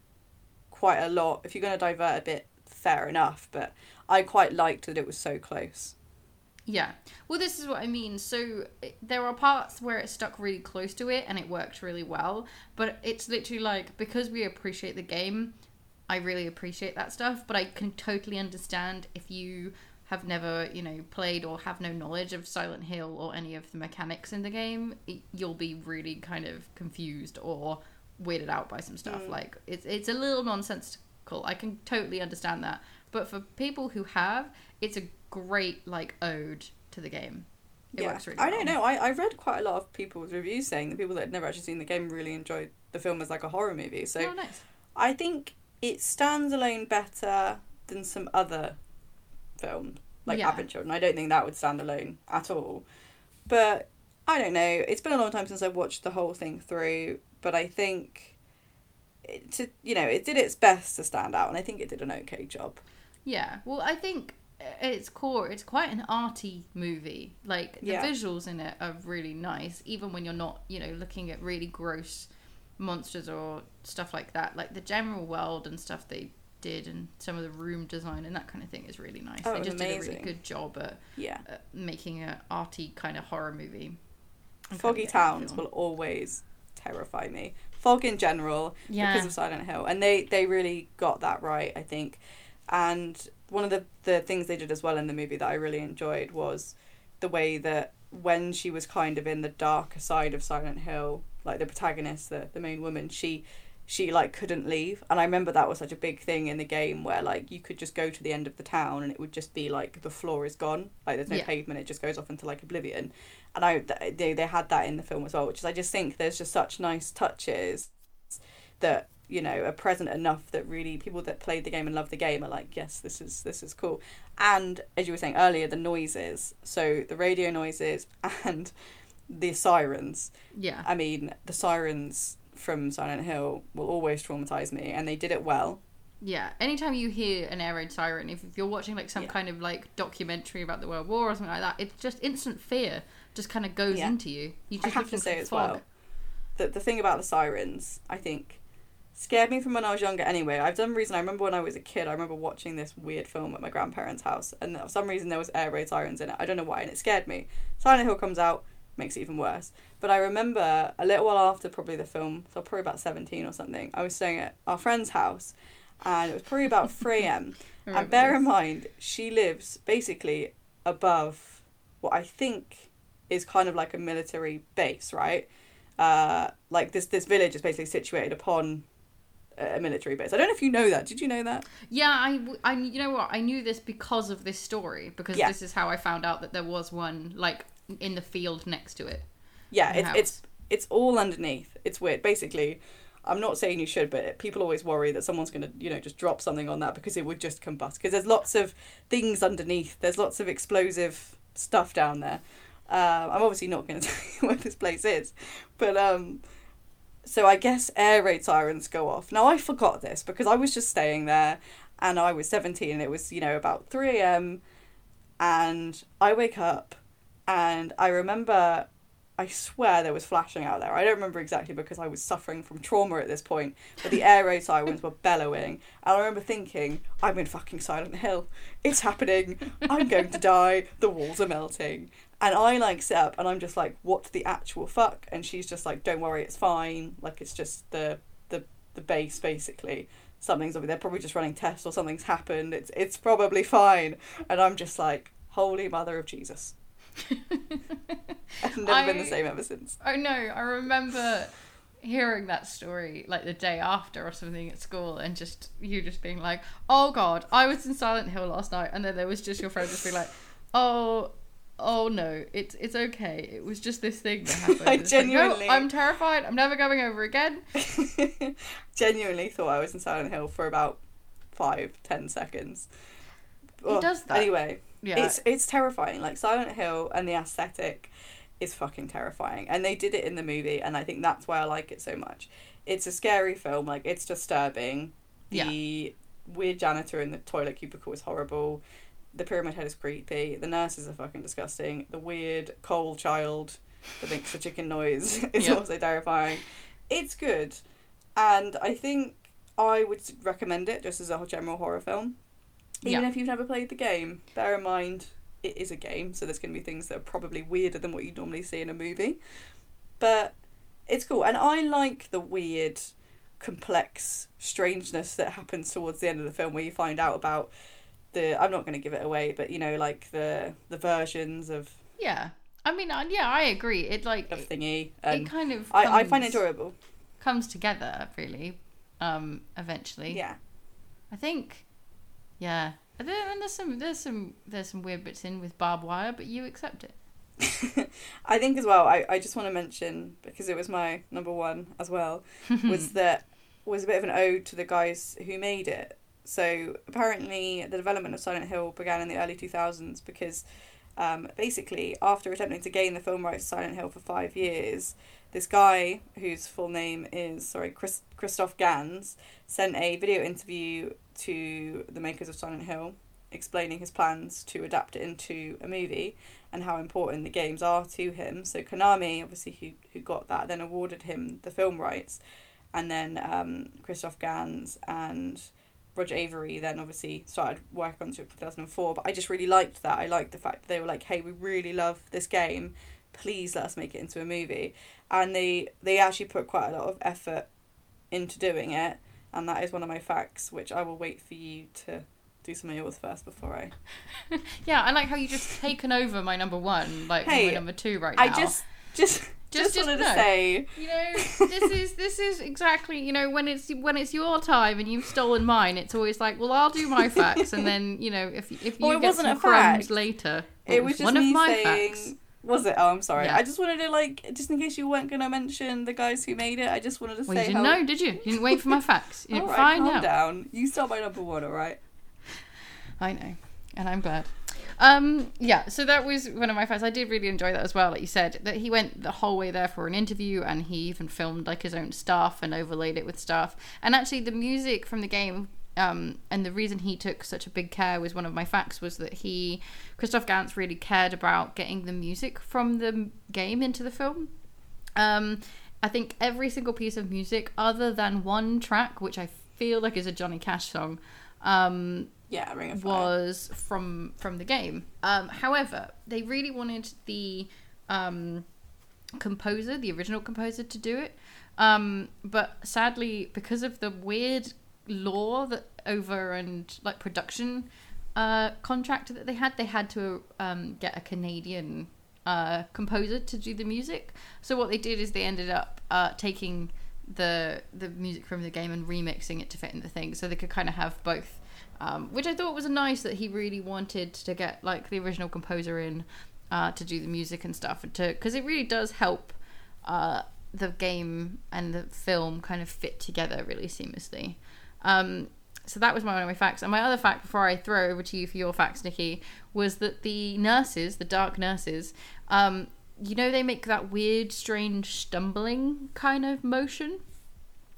quite a lot. If you're gonna divert a bit, fair enough. But I quite liked that it was so close. Yeah. Well, this is what I mean. So eh, there are parts where it stuck really close to it and it worked really well, but it's literally like because we appreciate the game, I really appreciate that stuff, but I can totally understand if you have never, you know, played or have no knowledge of Silent Hill or any of the mechanics in the game, you'll be really kind of confused or weirded out by some stuff. Mm. Like it's it's a little nonsensical. I can totally understand that. But for people who have, it's a great like ode to the game. It works really I don't know. I, I read quite a lot of people's reviews saying the people that had never actually seen the game really enjoyed the film as like a horror movie. So Oh, nice. I think it stands alone better than some other films, like Yeah. Advent Children. I don't think that would stand alone at all. But I don't know. It's been a long time since I've watched the whole thing through, but I think it, to, you know, it did its best to stand out, and I think it did an okay job. Yeah. Well, I think at its core, it's quite an arty movie. Like the Yeah. visuals in it are really nice, even when you're not, you know, looking at really gross monsters or stuff like that. Like the general world and stuff they did, and some of the room design and that kind of thing is really nice. Oh, they just did a really good job at, Yeah. at making an arty kind of horror movie. and kind of Foggy towns will always terrify me. Fog in general, Yeah. because of Silent Hill, and they they really got that right, I think. And one of the the things they did as well in the movie that I really enjoyed was the way that when she was kind of in the darker side of Silent Hill, like the protagonist, the the main woman, she she like couldn't leave and i remember that was such a big thing in the game where like you could just go to the end of the town and it would just be like the floor is gone like there's no Yeah. pavement it just goes off into like oblivion and i they, they had that in the film as well which is i just think there's just such nice touches that you know are present enough that really people that played the game and love the game are like yes this is this is cool and as you were saying earlier the noises so the radio noises and the sirens Yeah. I mean, the sirens from Silent Hill will always traumatize me, and they did it well. Yeah, anytime you hear an air raid siren, if, if you're watching like some Yeah. kind of like documentary about the World War or something like that, it's just instant fear just kind of goes Yeah. into you. You I just have to say as fog. well that the thing about the sirens, I think, scared me from when I was younger. Anyway, I've done reason. I remember when I was a kid. I remember watching this weird film at my grandparents' house, and for some reason there was air raid sirens in it. I don't know why, and it scared me. Silent Hill comes out, makes it even worse. But I remember a little while after probably the film, so probably about seventeen or something. I was staying at our friend's house, and it was probably about three a.m. And bear in mind, she lives basically above what I think is kind of like a military base, right? Uh, like this this village is basically situated upon a military base. I don't know if you know that. Did you know that? Yeah, I, I you know what? I knew this because of this story because Yeah. this is how I found out that there was one like in the field next to it. Yeah, it's it's it's all underneath. It's weird. Basically, I'm not saying you should, but people always worry that someone's gonna you know just drop something on that because it would just combust. Because there's lots of things underneath. There's lots of explosive stuff down there. Um, I'm obviously not going to tell you where this place is, but um, so I guess air raid sirens go off. Now I forgot this because I was just staying there, and I was 17, and it was you know about 3 a.m. and I wake up, and I remember, I swear there was flashing out there. I don't remember exactly because I was suffering from trauma at this point, but the air raid sirens were bellowing, and I remember thinking, I'm in fucking Silent Hill. It's happening. I'm going to die. The walls are melting. And I like sit up and I'm just like, what the actual fuck? And she's just like, don't worry, it's fine. Like it's just the the the base basically. Something's they're probably just running tests or something's happened. It's it's probably fine. And I'm just like, holy mother of Jesus. I've never been the same ever since. Oh no, I remember hearing that story like the day after or something at school, and just you just being like, "Oh God, I was in Silent Hill last night," and then there was just your friend just being like, "Oh." Oh no, it's it's okay. It was just this thing that happened. I It's like, no, genuinely- I'm terrified. I'm never going over again. Genuinely thought I was in Silent Hill for about five, ten seconds. Ugh. does that. Anyway, Yeah, it's it's terrifying. Like Silent Hill and the aesthetic is fucking terrifying, and they did it in the movie, and I think that's why I like it so much. It's a scary film. Like it's disturbing. The weird janitor in the toilet cubicle is horrible. The pyramid head is creepy. The nurses are fucking disgusting. The weird coal child that makes the chicken noise is Yeah. also terrifying. It's good, and I think I would recommend it just as a general horror film. Even Yeah. if you've never played the game, bear in mind it is a game, so there's going to be things that are probably weirder than what you'd normally see in a movie. But it's cool, and I like the weird, complex strangeness that happens towards the end of the film, where you find out about the. I'm not going to give it away, but you know, like the the versions of Yeah. I mean, yeah, I agree. It like of thingy, it kind of I, I find it comes- enjoyable. comes together really um eventually. Yeah. I think yeah. And there's some there's some there's some weird bits in with barbed wire, but you accept it. I think as well. I, I just want to mention because it was my number one as well. was that was a bit of an ode to the guys who made it. So apparently, the development of Silent Hill began in the early two thousands because um, basically after attempting to gain the film rights to Silent Hill for five years, this guy whose full name is sorry Chris, Christophe Gans sent a video interview to the makers of Silent Hill explaining his plans to adapt it into a movie and how important the games are to him. So Konami, obviously, who who got that, then awarded him the film rights, and then um, Christophe Gans and Roger Avary then obviously started work on it in two thousand and four. But I just really liked that. I liked the fact that they were like, "Hey, we really love this game. Please let us make it into a movie." And they they actually put quite a lot of effort into doing it, and that is one of my facts, which I will wait for you to do some of yours first before I. Yeah, I like how you just taken over my number one, like Hey, my number two right now. I just just just, Just- just wanted no. to say you know this is this is exactly you know when it's when it's your time and you've stolen mine it's always like well i'll do my facts and then you know if if you well, get wasn't some a crumbs fact. later it was just one me of my saying. facts Was it? Oh, I'm sorry. Yeah. I just wanted to like, just in case you weren't gonna mention the guys who made it. I just wanted to well you say didn't how. know did you you didn't wait for my facts you All didn't right, find calm out down. You start by number one, all right? I know, and I'm glad. Um, yeah, so that was one of my facts. I did really enjoy that as well. Like you said, that he went the whole way there for an interview, and he even filmed like his own stuff and overlaid it with stuff. And actually, the music from the game. Um, and the reason he took such a big care was one of my facts was that he, Christophe Gans, really cared about getting the music from the game into the film. Um, I think every single piece of music, other than one track, which I feel like is a Johnny Cash song, um, Yeah, Ring of Fire. was from from the game. Um, however, they really wanted the um, composer, the original composer, to do it. Um, but sadly, because of the weird law that over and like production uh, contract that they had, they had to um, get a Canadian uh, composer to do the music. So what they did is they ended up uh, taking the the music from the game and remixing it to fit in the thing, so they could kind of have both. Um, which I thought was nice that he really wanted to get like the original composer in uh, to do the music and stuff, and to because it really does help uh, the game and the film kind of fit together really seamlessly. Um, so that was my one of my facts. And my other fact, before I throw over to you for your facts, Nikki, was that the nurses, the dark nurses, um, you know, they make that weird, strange stumbling kind of motion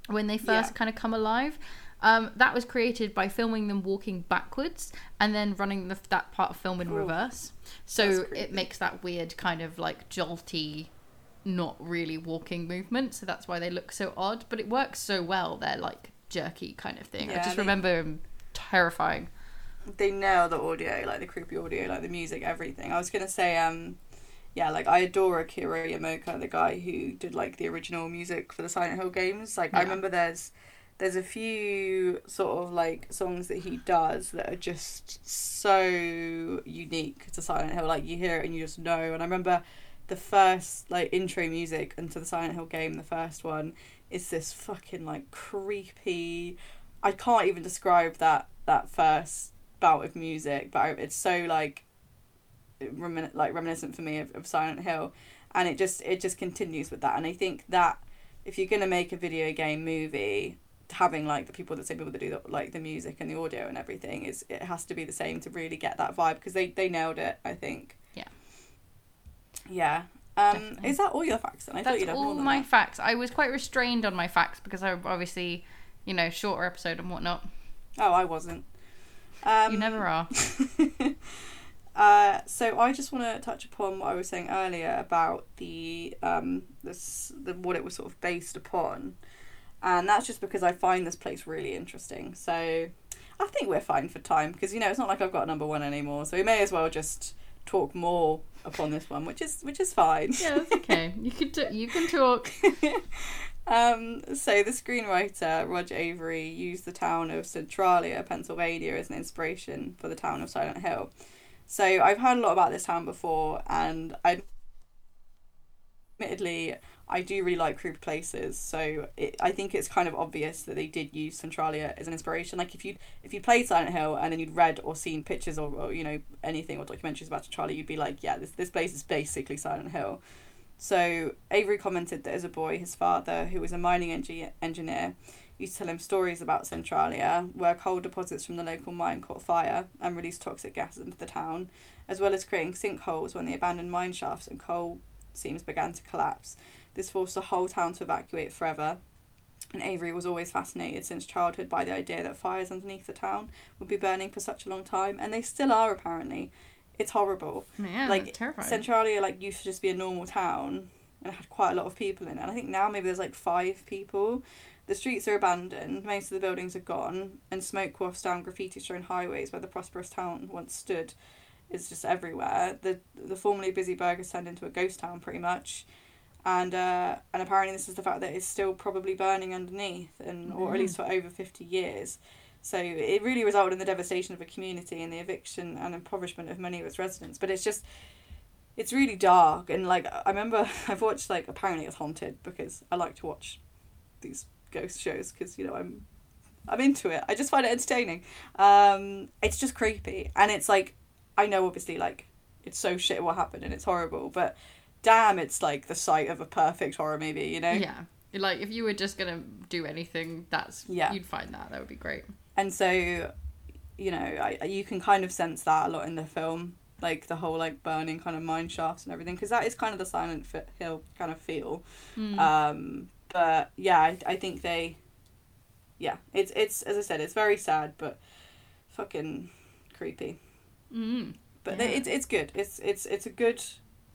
when they first Yeah. kind of come alive. Um, that was created by filming them walking backwards and then running the, that part of film in reverse. So it makes that weird kind of like jolty, not really walking movement. So that's why they look so odd. But it works so well. They're like jerky kind of thing. I just they- remember them terrifying. they nail the audio, like the creepy audio, like the music, everything. I was gonna say, um, yeah, like I adore Akira Yamaoka, the guy who did like the original music for the Silent Hill games. Like I remember there's there's a few sort of like songs that he does that are just so unique to Silent Hill. Like you hear it and you just know. And I remember the first like intro music into the Silent Hill game, the first one, is this fucking like creepy. I can't even describe that that first bout of music, but it's so like remin- like reminiscent for me of, of Silent Hill, and it just it just continues with that. And I think that if you're gonna make a video game movie, having like the people that same people that do the, like the music and the audio and everything is it has to be the same to really get that vibe because they they nailed it. I think. Yeah. Yeah. Um, Definitely. is that all your facts? Then I thought you'd have more all than my that. facts. I was quite restrained on my facts because I obviously, you know, shorter episode and whatnot. Oh, I wasn't. Um, You never are. Uh, so I just want to touch upon what I was saying earlier about the um this the what it was sort of based upon, and that's just because I find this place really interesting. So I think we're fine for time because you know it's not like I've got a number one anymore, so we may as well just talk more upon this one, which is which is fine. Yeah, that's okay. You can t- you can talk. Um, so the screenwriter Roger Avary used the town of Centralia, Pennsylvania, as an inspiration for the town of Silent Hill. So I've heard a lot about this town before, and I, admittedly, I do really like creepy places. So it, I think it's kind of obvious that they did use Centralia as an inspiration. Like if you if you played Silent Hill and then you'd read or seen pictures or, or you know anything or documentaries about Centralia, you'd be like, yeah, this this place is basically Silent Hill. So Avary commented that as a boy, his father, who was a mining engi- engineer, used to tell him stories about Centralia, where coal deposits from the local mine caught fire and released toxic gases into the town, as well as creating sinkholes when the abandoned mine shafts and coal seams began to collapse. This forced the whole town to evacuate forever. And Avary was always fascinated since childhood by the idea that fires underneath the town would be burning for such a long time, and they still are apparently. It's horrible Yeah, like terrifying. Centralia like used to just be a normal town and it had quite a lot of people in it. And I think now maybe there's like five people. The streets are abandoned, most of the buildings are gone, and smoke wafts down graffiti strewn highways where the prosperous town once stood is just everywhere. The the formerly busy burgers turned into a ghost town pretty much. And uh, and apparently this is the fact that it's still probably burning underneath and or at least for over fifty years. So it really resulted in the devastation of a community and the eviction and impoverishment of many of its residents. But it's just, it's really dark and like I remember I've watched like apparently it's haunted because I like to watch these ghost shows because you know I'm, I'm into it. I just find it entertaining. Um, it's just creepy and it's like, I know obviously like it's so shit what happened and it's horrible, but damn, it's like the site of a perfect horror movie. You know? yeah, like if you were just gonna do anything, that's Yeah. you'd find that that would be great. and so you know I, you can kind of sense that a lot in the film like the whole like burning kind of mine shafts and everything because that is kind of the silent hill kind of feel um but yeah I, I think they yeah it's it's as i said it's very sad but fucking creepy Mm. but Yeah. it's it's good it's it's it's a good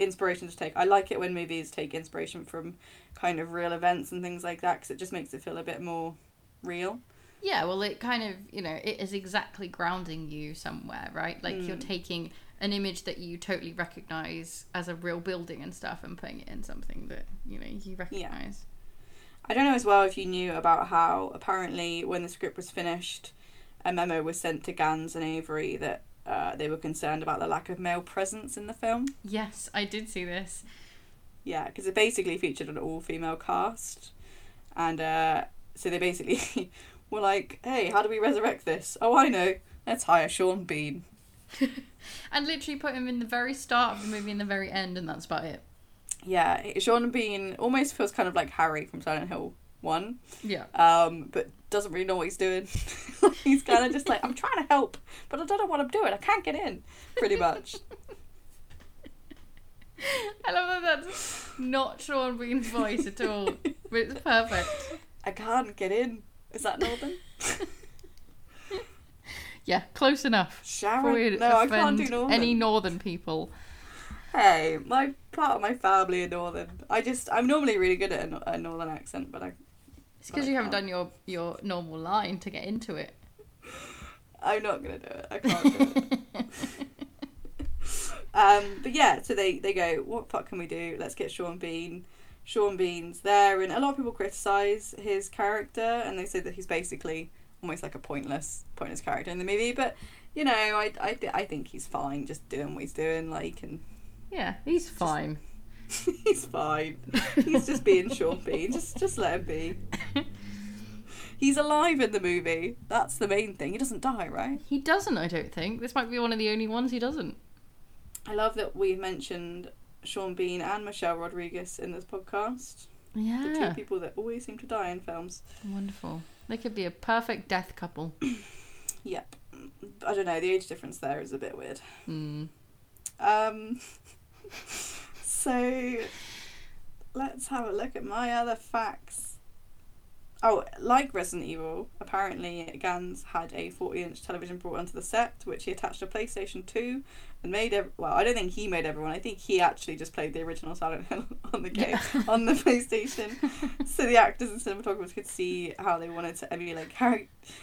inspiration to take i like it when movies take inspiration from kind of real events and things like that because it just makes it feel a bit more real Yeah, well, it kind of, you know, it is exactly grounding you somewhere, right? Like you're mm. taking an image that you totally recognize as a real building and stuff and putting it in something that, you know, you recognize. Yeah. I don't know as well if you knew about how apparently when the script was finished, a memo was sent to Gans and Avary that uh, they were concerned about the lack of male presence in the film. Yes, I did see this. Yeah, because it basically featured an all female cast. And uh, so they basically were like, hey, how do we resurrect this? Oh, I know. Let's hire Sean Bean. And literally put him in the very start of the movie and the very end, and that's about it. Yeah, Sean Bean almost feels kind of like Harry from Silent Hill 1. Yeah. um, but doesn't really know what he's doing. he's kind of just like, I'm trying to help, but I don't know what I'm doing. I can't get in, pretty much. I love that that's not Sean Bean's voice at all, but it's perfect. I can't get in. Is that Northern? Yeah, close enough. Sharon? No, I can't do Northern. Any northern people. Hey, my part of my family are Northern. I just, I'm normally really good at a, a Northern accent, but I, It's because you haven't done your, your normal line to get into it. I'm not gonna do it. I can't do it. Um, but yeah, so they, they go, what fuck can we do? Let's get Sean Bean. Sean Bean's there, and a lot of people criticise his character, and they say that he's basically almost like a pointless, pointless character in the movie. But you know, I, I, I think he's fine, just doing what he's doing, like, and Yeah, he's fine. he's fine. He's just being Sean Bean. Just, just let him be. He's alive in the movie. That's the main thing. He doesn't die, right? He doesn't, I don't think. This might be one of the only ones he doesn't. I love that we've mentioned Sean Bean and Michelle Rodriguez in this podcast. Yeah. The two people that always seem to die in films. Wonderful. They could be a perfect death couple. Yep. I don't know, the age difference there is a bit weird. Hmm. Um, so let's have a look at my other facts. Oh, like Resident Evil, apparently Gans had a 40 inch television brought onto the set, which he attached a PlayStation 2 and made ev- well. I don't think he made everyone. I think he actually just played the original Silent Hill on the game on the PlayStation, so the actors and cinematographers could see how they wanted to emulate car-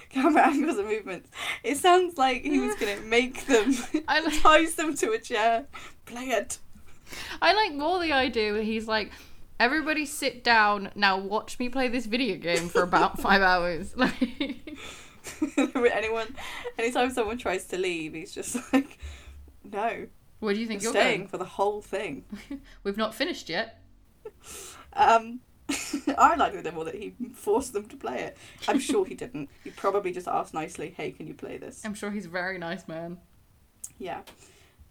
camera angles and movements. It sounds like he was gonna make them, I like- ties them to a chair, play it. I like more the idea where he's like, everybody sit down now. Watch me play this video game for about five hours. Like, Anyone, anytime someone tries to leave, he's just like, no, where do you think you're you're staying going? for the whole thing. We've not finished yet. Um, I like with him more that he forced them to play it. I'm sure he didn't. He probably just asked nicely, "Hey, can you play this?" I'm sure he's a very nice man. Yeah.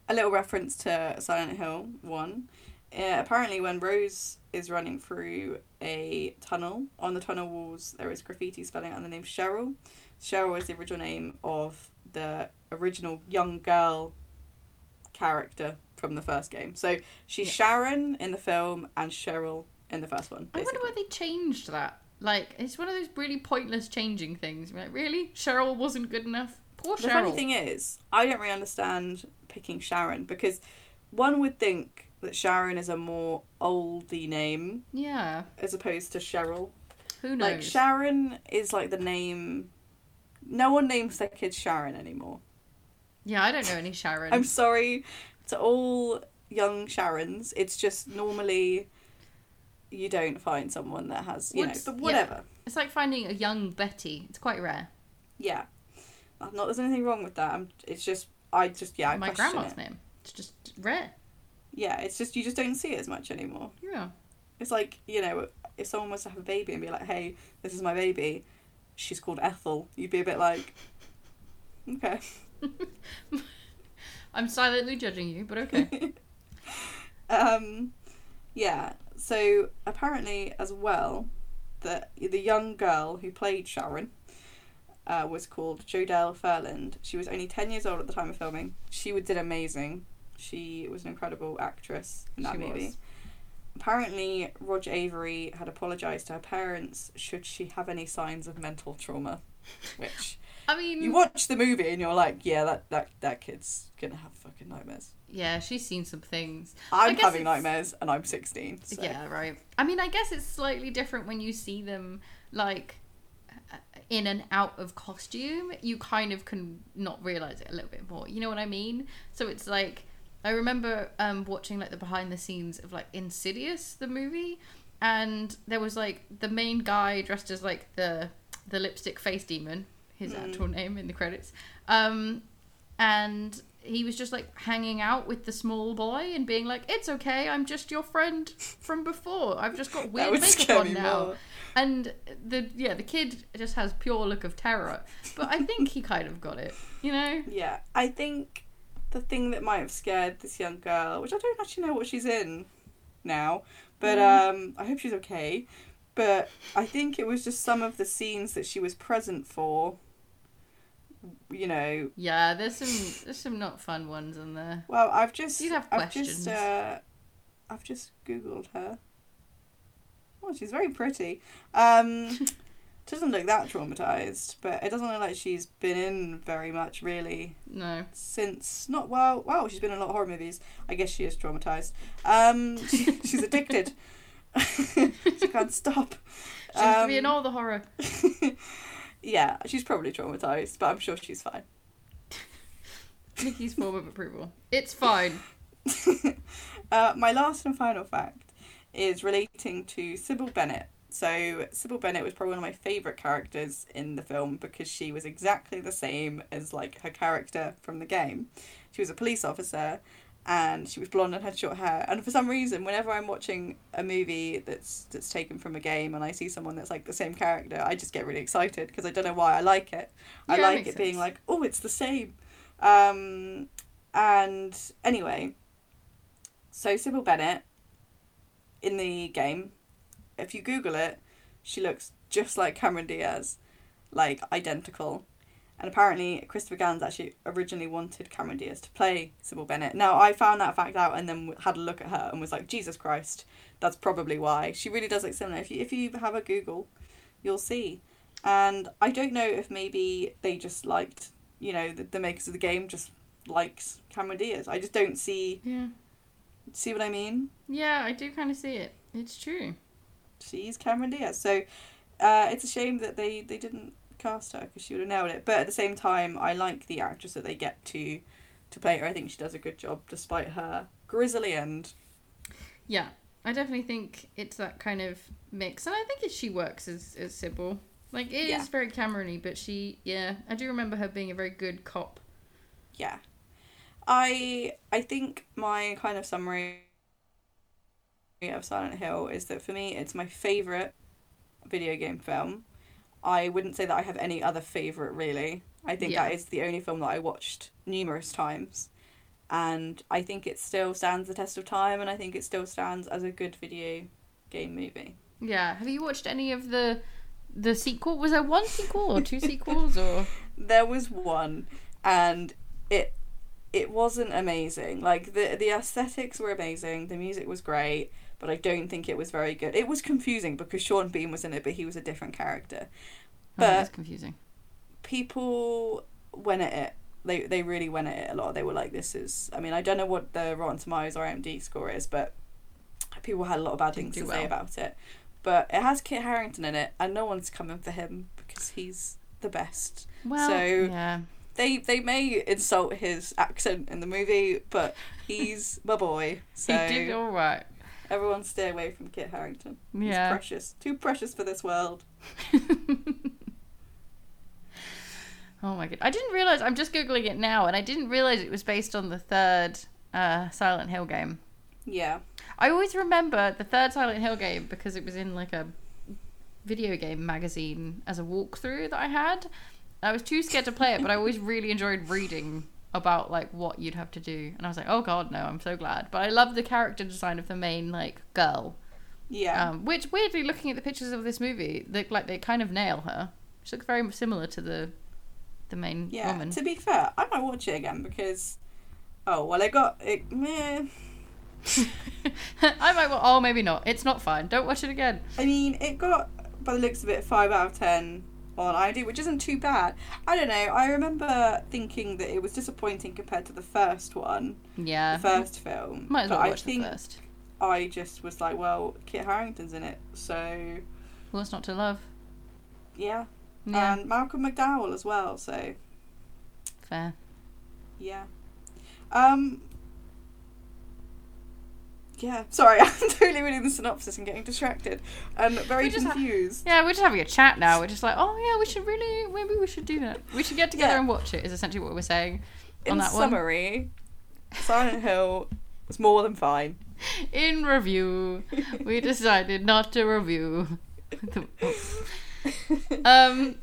A little reference to Silent Hill 1. Uh, apparently, when Rose is running through a tunnel, on the tunnel walls there is graffiti spelling out the name Cheryl. Cheryl is the original name of the original young girl character from the first game. So she's Yeah. Sharon in the film and Cheryl in the first one. I wonder why they changed that. Like, it's one of those really pointless changing things. Like, really? Cheryl wasn't good enough? Poor The Cheryl. funny thing is, I don't really understand picking Sharon because one would think that Sharon is a more oldie name yeah. as opposed to Cheryl. Who knows? Like Sharon is like the name. No one names their kids Sharon anymore. yeah, I don't know any Sharon. I'm sorry to all young Sharons. It's just normally you don't find someone that has you What's- know. But yeah. whatever. It's like finding a young Betty. It's quite rare. Yeah. I'm Not there's anything wrong with that. I'm, it's just I just yeah I My grandma's it. name. It's just rare. Yeah, it's just you just don't see it as much anymore. Yeah. It's like, you know, if someone was to have a baby and be like, hey, this is my baby, she's called Ethel, you'd be a bit like, okay. I'm silently judging you, but okay. Um, yeah, so apparently, as well, the, the young girl who played Sharon uh, was called Jodelle Ferland. She was only 10 years old at the time of filming. She did amazing. She was an incredible actress in that She movie. was. Apparently, Roger Avary had apologised to her parents should she have any signs of mental trauma. Which, I mean, you watch the movie and you're like, yeah, that, that, that kid's gonna have fucking nightmares. yeah, she's seen some things. I I'm having it's- nightmares and I'm 16. So. Yeah, right. I mean, I guess it's slightly different when you see them like in and out of costume. You kind of can not realize it a little bit more. You know what I mean? So it's like I remember um, watching like the behind the scenes of like Insidious, the movie, and there was like the main guy dressed as like the the lipstick face demon, his actual name in the credits, um, and he was just like hanging out with the small boy and being like, "It's okay, I'm just your friend from before. I've just got weird makeup on now." more. And the yeah, the kid just has pure look of terror, but I think he kind of got it, you know. Yeah, I think the thing that might have scared this young girl, which I don't actually know what she's in now, but um, I hope she's okay. But I think it was just some of the scenes that she was present for. You know, Yeah, there's some there's some not fun ones in there. well, I've just You'd have I've questions. just uh, I've just googled her. Oh, she's very pretty. Um, doesn't look that traumatized, but it doesn't look like she's been in very much really No. since not well wow she's been in a lot of horror movies i guess she is traumatized um she- she's addicted she can't stop Seems to be in Um, all the horror. yeah she's probably traumatized but i'm sure she's fine Nikki's form of approval. It's fine. uh, my last and final fact is relating to cybil bennett so cybil bennett was probably one of my favorite characters in the film because she was exactly the same as like her character from the game she was a police officer and she was blonde and had short hair. And for some reason, whenever I'm watching a movie that's that's taken from a game and I see someone that's like the same character, I just get really excited because I don't know why I like it. I like it being like, oh, it's the same. Um, and anyway, so Cybil Bennett in the game, if you Google it, she looks just like Cameron Diaz, like identical. And apparently, Christopher Gans actually originally wanted Cameron Diaz to play Cybil Bennett. Now, I found that fact out and then had a look at her and was like, Jesus Christ, that's probably why. She really does look similar. If you, if you have a Google, you'll see. And I don't know if maybe they just liked, you know, the, the makers of the game just likes Cameron Diaz. I just don't see Yeah. See what I mean. Yeah, I do kind of see it. It's true. She's Cameron Diaz. So uh, it's a shame that they they didn't cast her because she would have nailed it. But at the same time, I like the actress that they get to to play her. I think she does a good job despite her grizzly end. Yeah, I definitely think it's that kind of mix, and I think it, she works as as Cybil. Like it is Yeah. very Camerony, but she, yeah, I do remember her being a very good cop. Yeah. I I think my kind of summary of Silent Hill is that for me it's my favorite video game film. I wouldn't say that I have any other favorite really. I think Yeah. that is the only film that I watched numerous times. And I think it still stands the test of time and I think it still stands as a good video game movie. Yeah, have you watched any of the the sequel? Was there one sequel or two sequels or? there was one and it it wasn't amazing. Like the the aesthetics were amazing the music was great but i don't think it was very good. It was confusing because sean bean was in it but he was a different character. Oh, that's but confusing. people went at it. They they really went at it a lot. They were like this is i mean i don't know what the rotten tomatoes or imd score is but people had a lot of bad Didn't things to do say about it. But it has kit harington in it and no one's coming for him because he's the best. Well, so yeah, they they may insult his accent in the movie, but he's my boy. So he did all right. everyone stay away from Kit Harington. He's precious. Too precious for this world. Oh my god! I didn't realize. I'm just googling it now, and I didn't realize it was based on the third uh, Silent Hill game. Yeah. I always remember the third Silent Hill game because it was in like a video game magazine as a walkthrough that I had. I was too scared to play it, but I always really enjoyed reading about like what you'd have to do, and I was like, oh god, no! I'm so glad. But I love the character design of the main like girl, Yeah. um, which weirdly, looking at the pictures of this movie, look like they kind of nail her. She looks very similar to the the main yeah. woman. To be fair, I might watch it again because oh well I got it meh. I might. wa- Oh, maybe not. It's not fine. Don't watch it again. I mean it got by the looks of it five out of ten on ID, which isn't too bad. I don't know. I remember thinking that it was disappointing compared to the first one, Yeah. the first film. Might as but well I watch think the first. I just was like, well, Kit Harington's in it, so What's not to love? yeah. Yeah. And Malcolm McDowell as well, so Fair. yeah. Um Yeah, sorry, I'm totally reading the synopsis and getting distracted. And very We just ha- confused. Yeah, we're just having a chat now. We're just like, oh yeah, we should really, maybe we should do that. We should get together Yeah. and watch it. Is essentially what we're saying on that one. In that summary, Silent Hill was more than fine. In review, we decided not to review. um,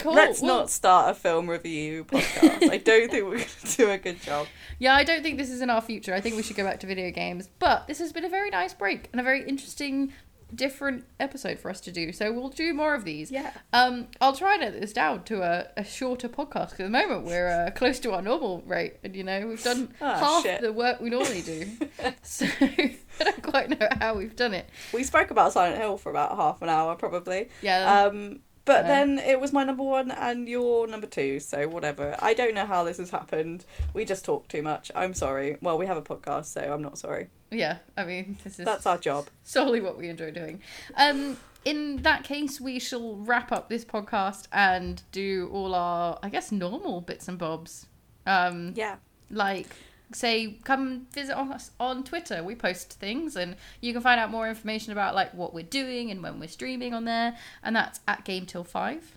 cool. Let's Well, not start a film review podcast. I don't think we're going to do a good job. Yeah, I don't think this is in our future. I think we should go back to video games. But this has been a very nice break and a very interesting, different episode for us to do. So we'll do more of these. Yeah. Um, I'll try and edit this down to a, a shorter podcast. at the moment, we're uh, close to our normal rate, and you know we've done Ah, half shit. the work we normally do. so I don't quite know how we've done it. We spoke about Silent Hill for about half an hour, probably. Yeah. Um, but Yeah. then it was my number one and your number two, so whatever. I don't know how this has happened. We just talk too much. I'm sorry. Well, we have a podcast, so I'm not sorry. yeah. I mean, this is That's our job. solely what we enjoy doing. Um, in that case, we shall wrap up this podcast and do all our, I guess, normal bits and bobs. Um, Yeah. like say come visit us on twitter. We post things and you can find out more information about like what we're doing and when we're streaming on there. And that's at game till five.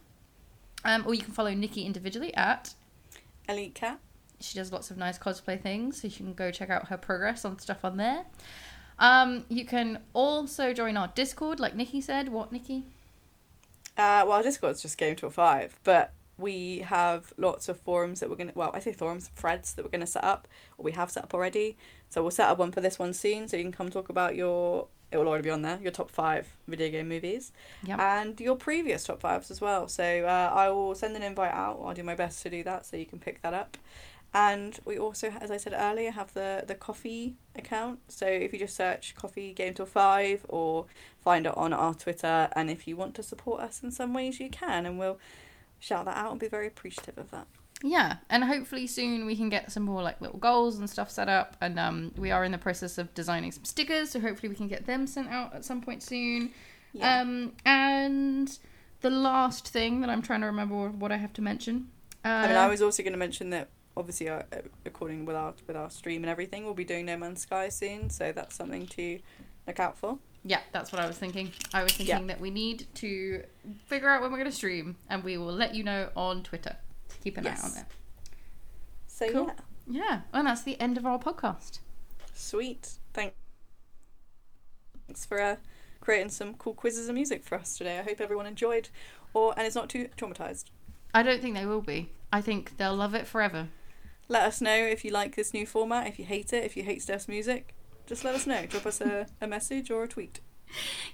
Um, or you can follow nikki individually at Elite Cat. she does lots of nice cosplay things so you can go check out her progress on stuff on there. Um, you can also join our discord like nikki said. What nikki? Uh, well, our Discord's just Game Till 5, but we have lots of forums that we're going to, well, I say forums, threads that we're going to set up, or we have set up already. So we'll set up one for this one soon, so you can come talk about your, it will already be on there, your top five video game movies, Yep. and your previous top fives as well. So uh, I will send an invite out, I'll do my best to do that, so you can pick that up. And we also, as I said earlier, have the, the Ko-fi account. So if you just search Ko-fi Game Till 5 or find it on our Twitter, and if you want to support us in some ways, you can, and we'll shout that out and be very appreciative of that. yeah, and hopefully soon we can get some more like little goals and stuff set up. And um, we are in the process of designing some stickers, so hopefully we can get them sent out at some point soon. Yeah. Um, and the last thing that I'm trying to remember what I have to mention. Uh, I mean, I was also going to mention that obviously, uh, uh, according with our with our stream and everything, we'll be doing No Man's Sky soon, so that's something to look out for. Yeah, that's what I was thinking. I was thinking Yeah. that we need to figure out when we're going to stream, and we will let you know on Twitter. Keep an Yes. eye on it. So Cool. yeah, Yeah, and that's the end of our podcast. sweet. Thank- Thanks for uh, creating some cool quizzes and music for us today. I hope everyone enjoyed, or and is not too traumatized. I don't think they will be. I think they'll love it forever. Let us know if you like this new format. If you hate it, if you hate Steph's music, just let us know. Drop us a, a message or a tweet.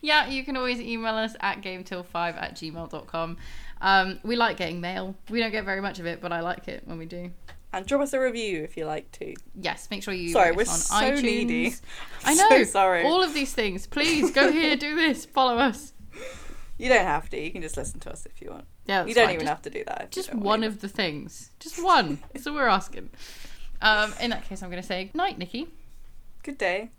Yeah, you can always email us at gametill5 at gmail.com. Um, we like getting mail. We don't get very much of it, but I like it when we do. And drop us a review if you like to. Yes, make sure you Sorry, we're on so iTunes. needy. I So know. sorry. All of these things. Please go here, do this, follow us. You don't have to. You can just listen to us if you want. Yeah, you don't fine. even Just- have to do that. Just one of the things. Just one. That's all we're asking. Um, in that case, I'm going to say night, Nikki. Good day.